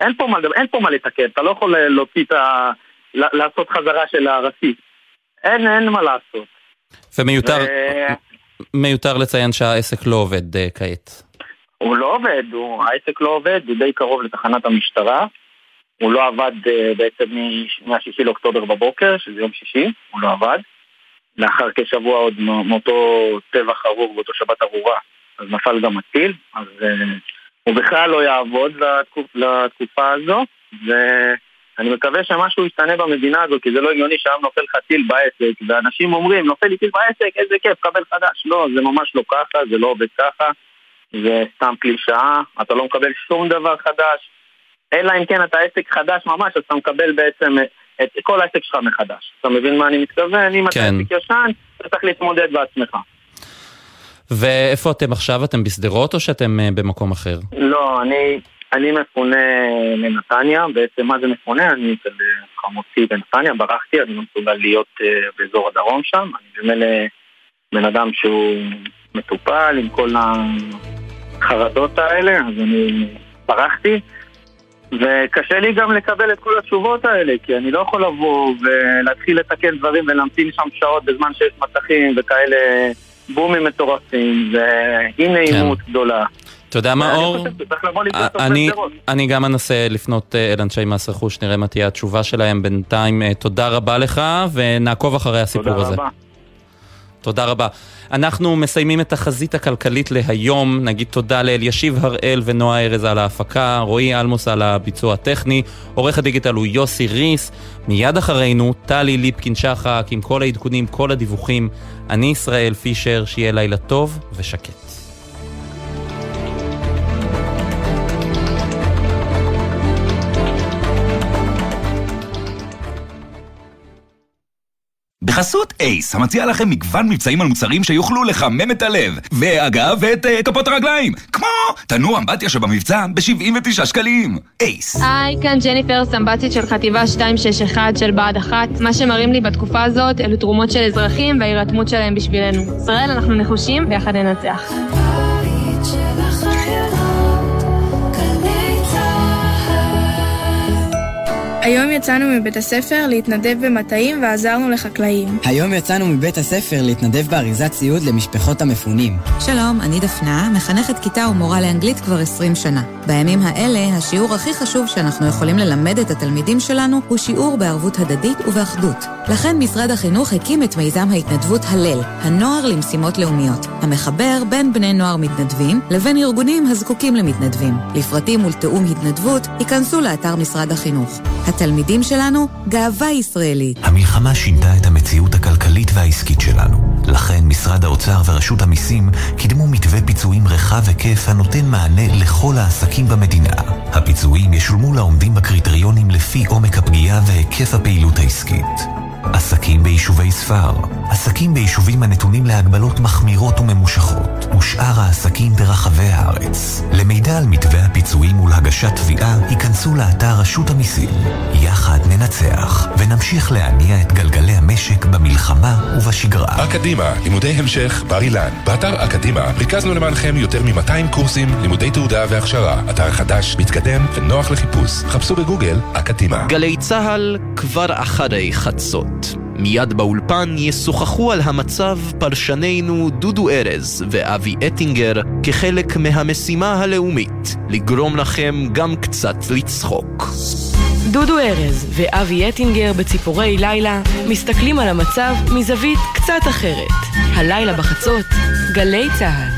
אין פה, מה, אין פה מה לתקן, אתה לא יכול להוציא את ה... לעשות חזרה של הרסית. אין, אין מה לעשות. ומיותר ו... מיותר לציין שהעסק לא עובד uh, כעת. הוא לא עובד, הוא, העסק לא עובד, הוא די קרוב לתחנת המשטרה. הוא לא עבד uh, בעצם מ-6 לאוקטובר בבוקר, שזה יום שישי, הוא לא עבד. לאחר כשבוע עוד מאותו טבח ארור, באותו שבת ארורה, אז נפל גם הטיל, אז uh, הוא בכלל לא יעבוד לתקופ, לתקופה הזו, ואני מקווה שמשהו ישתנה במדינה הזו, כי זה לא הגיוני שהיום נופל לך טיל בעסק, ואנשים אומרים, נופל לי טיל בעסק, איזה כיף, קבל חדש. לא, זה ממש לא ככה, זה לא עובד ככה, זה סתם קלישאה, אתה לא מקבל שום דבר חדש, אלא אם כן אתה עסק חדש ממש, אז אתה מקבל בעצם את כל העסק שלך מחדש. אתה מבין מה אני מתכוון? אם כן. אתה עסק ישן, אתה צריך להתמודד בעצמך. ואיפה אתם עכשיו? אתם בשדרות או שאתם אה, במקום אחר? לא, אני, אני מפונה מנתניה, בעצם מה זה מפונה? אני אצל אה, חמותי בנתניה, ברחתי, אני לא מסוגל להיות uh, באזור הדרום שם, אני במילא בן אדם שהוא מטופל עם כל החרדות האלה, אז אני ברחתי. וקשה לי גם לקבל את כל התשובות האלה, כי אני לא יכול לבוא ולהתחיל לתקן דברים ולהמתין שם שעות בזמן שיש מסכים וכאלה בומים מטורפים, ואי נעימות כן. גדולה. אתה יודע מה, אור? אני, אני גם אנסה לפנות אה, אל אנשי מס רכוש, נראה מה תהיה התשובה שלהם. בינתיים, אה, תודה רבה לך, ונעקוב אחרי הסיפור הזה. תודה רבה. תודה רבה. אנחנו מסיימים את החזית הכלכלית להיום. נגיד תודה לאלישיב הראל ונועה ארז על ההפקה, רועי אלמוס על הביצוע הטכני, עורך הדיגיטל הוא יוסי ריס. מיד אחרינו, טלי ליפקין שחק עם כל העדכונים, כל הדיווחים. אני ישראל פישר, שיהיה לילה טוב ושקט. בחסות אייס, המציע לכם מגוון מבצעים על מוצרים שיוכלו לחמם את הלב. ואגב, את uh, כפות הרגליים. כמו תנוע אמבטיה שבמבצע ב-79 שקלים. אייס. היי, כאן ג'ניפר, סמב"צית של חטיבה 261 של בה"ד 1. מה שמראים לי בתקופה הזאת אלו תרומות של אזרחים וההירתמות שלהם בשבילנו. ישראל, אנחנו נחושים, ויחד ננצח. היום יצאנו מבית הספר להתנדב במטעים ועזרנו לחקלאים. היום יצאנו מבית הספר להתנדב באריזת ציוד למשפחות המפונים. שלום, אני דפנה, מחנכת כיתה ומורה לאנגלית כבר 20 שנה. בימים האלה, השיעור הכי חשוב שאנחנו יכולים ללמד את התלמידים שלנו הוא שיעור בערבות הדדית ובאחדות. לכן משרד החינוך הקים את מיזם ההתנדבות הלל, הנוער למשימות לאומיות, המחבר בין בני נוער מתנדבים לבין ארגונים הזקוקים למתנדבים. לפרטים ולתיאום התנדבות, ייכנסו לאתר משרד החינוך. התלמידים שלנו, גאווה ישראלית. המלחמה שינתה את המציאות הכלכלית והעסקית שלנו. לכן משרד האוצר ורשות המיסים קידמו מתווה פיצויים רחב היקף הנותן מענה לכל העסקים במדינה. הפיצויים ישולמו לעומדים בקריטריונים לפי עומק הפגיעה והיקף הפעילות העסקית. עסקים ביישובי ספר, עסקים ביישובים הנתונים להגבלות מחמירות וממושכות, ושאר העסקים ברחבי הארץ. למידע על מתווה הפיצויים ולהגשת תביעה, ייכנסו לאתר רשות המיסים. יחד ננצח, ונמשיך להניע את גלגלי המשק במלחמה ובשגרה. אקדימה, לימודי המשך, בר אילן. באתר אקדימה ריכזנו למענכם יותר מ-200 קורסים, לימודי תעודה והכשרה. אתר חדש, מתקדם ונוח לחיפוש. חפשו בגוגל אקדימה. גלי צה"ל כבר אחרי חצות. מיד באולפן ישוחחו על המצב פרשנינו דודו ארז ואבי אטינגר כחלק מהמשימה הלאומית לגרום לכם גם קצת לצחוק. דודו ארז ואבי אטינגר בציפורי לילה מסתכלים על המצב מזווית קצת אחרת. הלילה בחצות, גלי צה"ל.